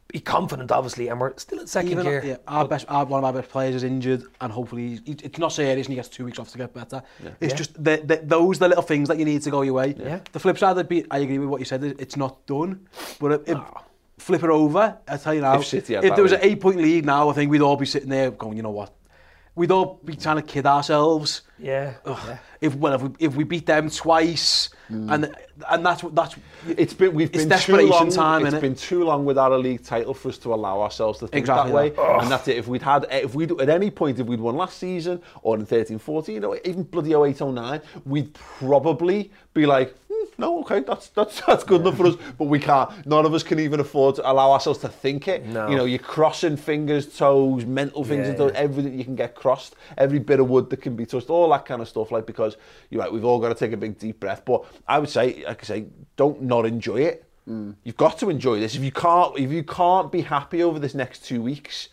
Be confident, obviously, and we're still in second even uh, gear. yeah, our best, our, one of our best players is injured, and hopefully he's, it's not serious, and he gets two weeks off to get better. It's Yeah. just the, the, those the little things that you need to go your way. Yeah. The flip side, of it, I agree with what you said. It's not done, but if, if, flip it over, I tell you now. If City had if there was an lead. eight-point lead now, I think we'd all be sitting there going, you know what? We'd all be trying to kid ourselves. Yeah. Yeah. If well, if we, if we beat them twice, mm. and and that's what that's It's been we've It's been too long. time, it's innit? been too long without a league title for us to allow ourselves to think Exactly that way. that. And that's it. If we'd had, if we'd at any point, if we'd won last season or in 13, 14, you know, even bloody 08, 09, we'd probably be like. no, okay, that's, that's, that's good enough for us. But we can't. None of us can even afford to allow ourselves to think it. No. You know, you're crossing fingers, toes, mental things, yeah, toes, yeah. everything you can get crossed, every bit of wood that can be touched, all that kind of stuff. Like, because you're right, we've all got to take a big deep breath. But I would say, like I say, don't not enjoy it. Mm. You've got to enjoy this. If you can't, if you can't be happy over this next two weeks,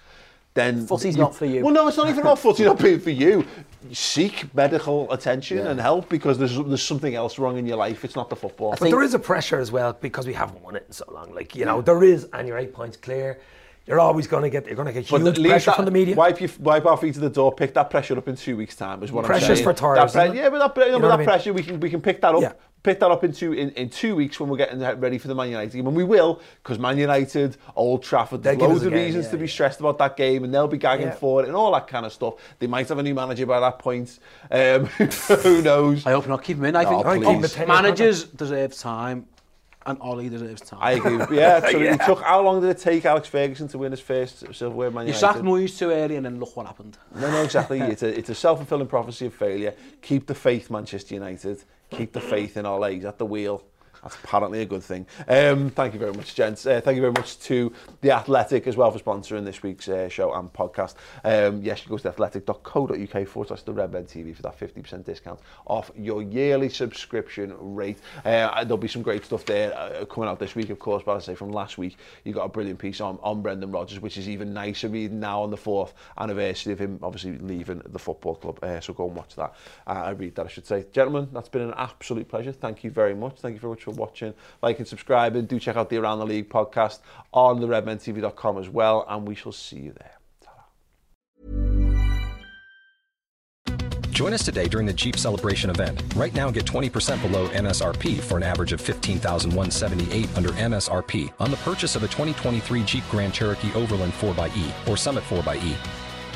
then Footy's not for you. Well, no, it's not even about footy not being for you. Seek medical attention and help because there's there's something else wrong in your life. It's not the football. But there is a pressure as well because we haven't won it in so long. Like you know, there is, and you're eight points clear. You're always going to get. You're going to get But huge leave pressure that- from the media. Wipe, your, wipe our feet to the door. Pick that pressure up in two weeks' time. Is what Pressure's I'm saying. for Torres, pre- yeah, but that, but You know that what I mean? pressure we can we can pick that up. Yeah. Pick that up in two in, in two weeks when we're getting ready for the Man United game, and we will because Man United, Old Trafford, They'll there's loads of game, reasons yeah, to be yeah. stressed about that game, and they'll be gagging Yeah. for it and all that kind of stuff. They might have a new manager by that point. Um, <laughs> who knows? I hope not. Keep him in. I think oh, Keep the managers deserve time, and Ollie deserves time. I agree. <laughs> Yeah, so yeah. it took how long did it take Alex Ferguson to win his first silverware Man United? You sacked Moyes too early and then look what happened. No, no, exactly. <laughs> it's a, it's a self-fulfilling prophecy of failure. Keep the faith, Manchester United. Keep the faith in Ollie. He's at the wheel. That's apparently a good thing. Um, thank you very much, gents. Uh, thank you very much to The Athletic as well for sponsoring this week's uh, show and podcast. Um, yes, you go to athletic.co.uk forward slash the Red Men TV for that 50% discount off your yearly subscription rate. Uh, there'll be some great stuff there uh, coming out this week, of course, but I say from last week, you got a brilliant piece on, on Brendan Rodgers, which is even nicer reading now on the fourth anniversary of him obviously leaving the football club. Uh, so go and watch that. Uh, I read that, I should say. Gentlemen, that's been an absolute pleasure. Thank you very much. Thank you very much for watching, liking, subscribing. Do check out the Around the League podcast on the redmentv.com as well, and we shall see you there. Join us today during the Jeep Celebration event. Right now, get 20% below MSRP for an average of 15178 under MSRP on the purchase of a 2023 Jeep Grand Cherokee Overland 4xE or Summit 4xE.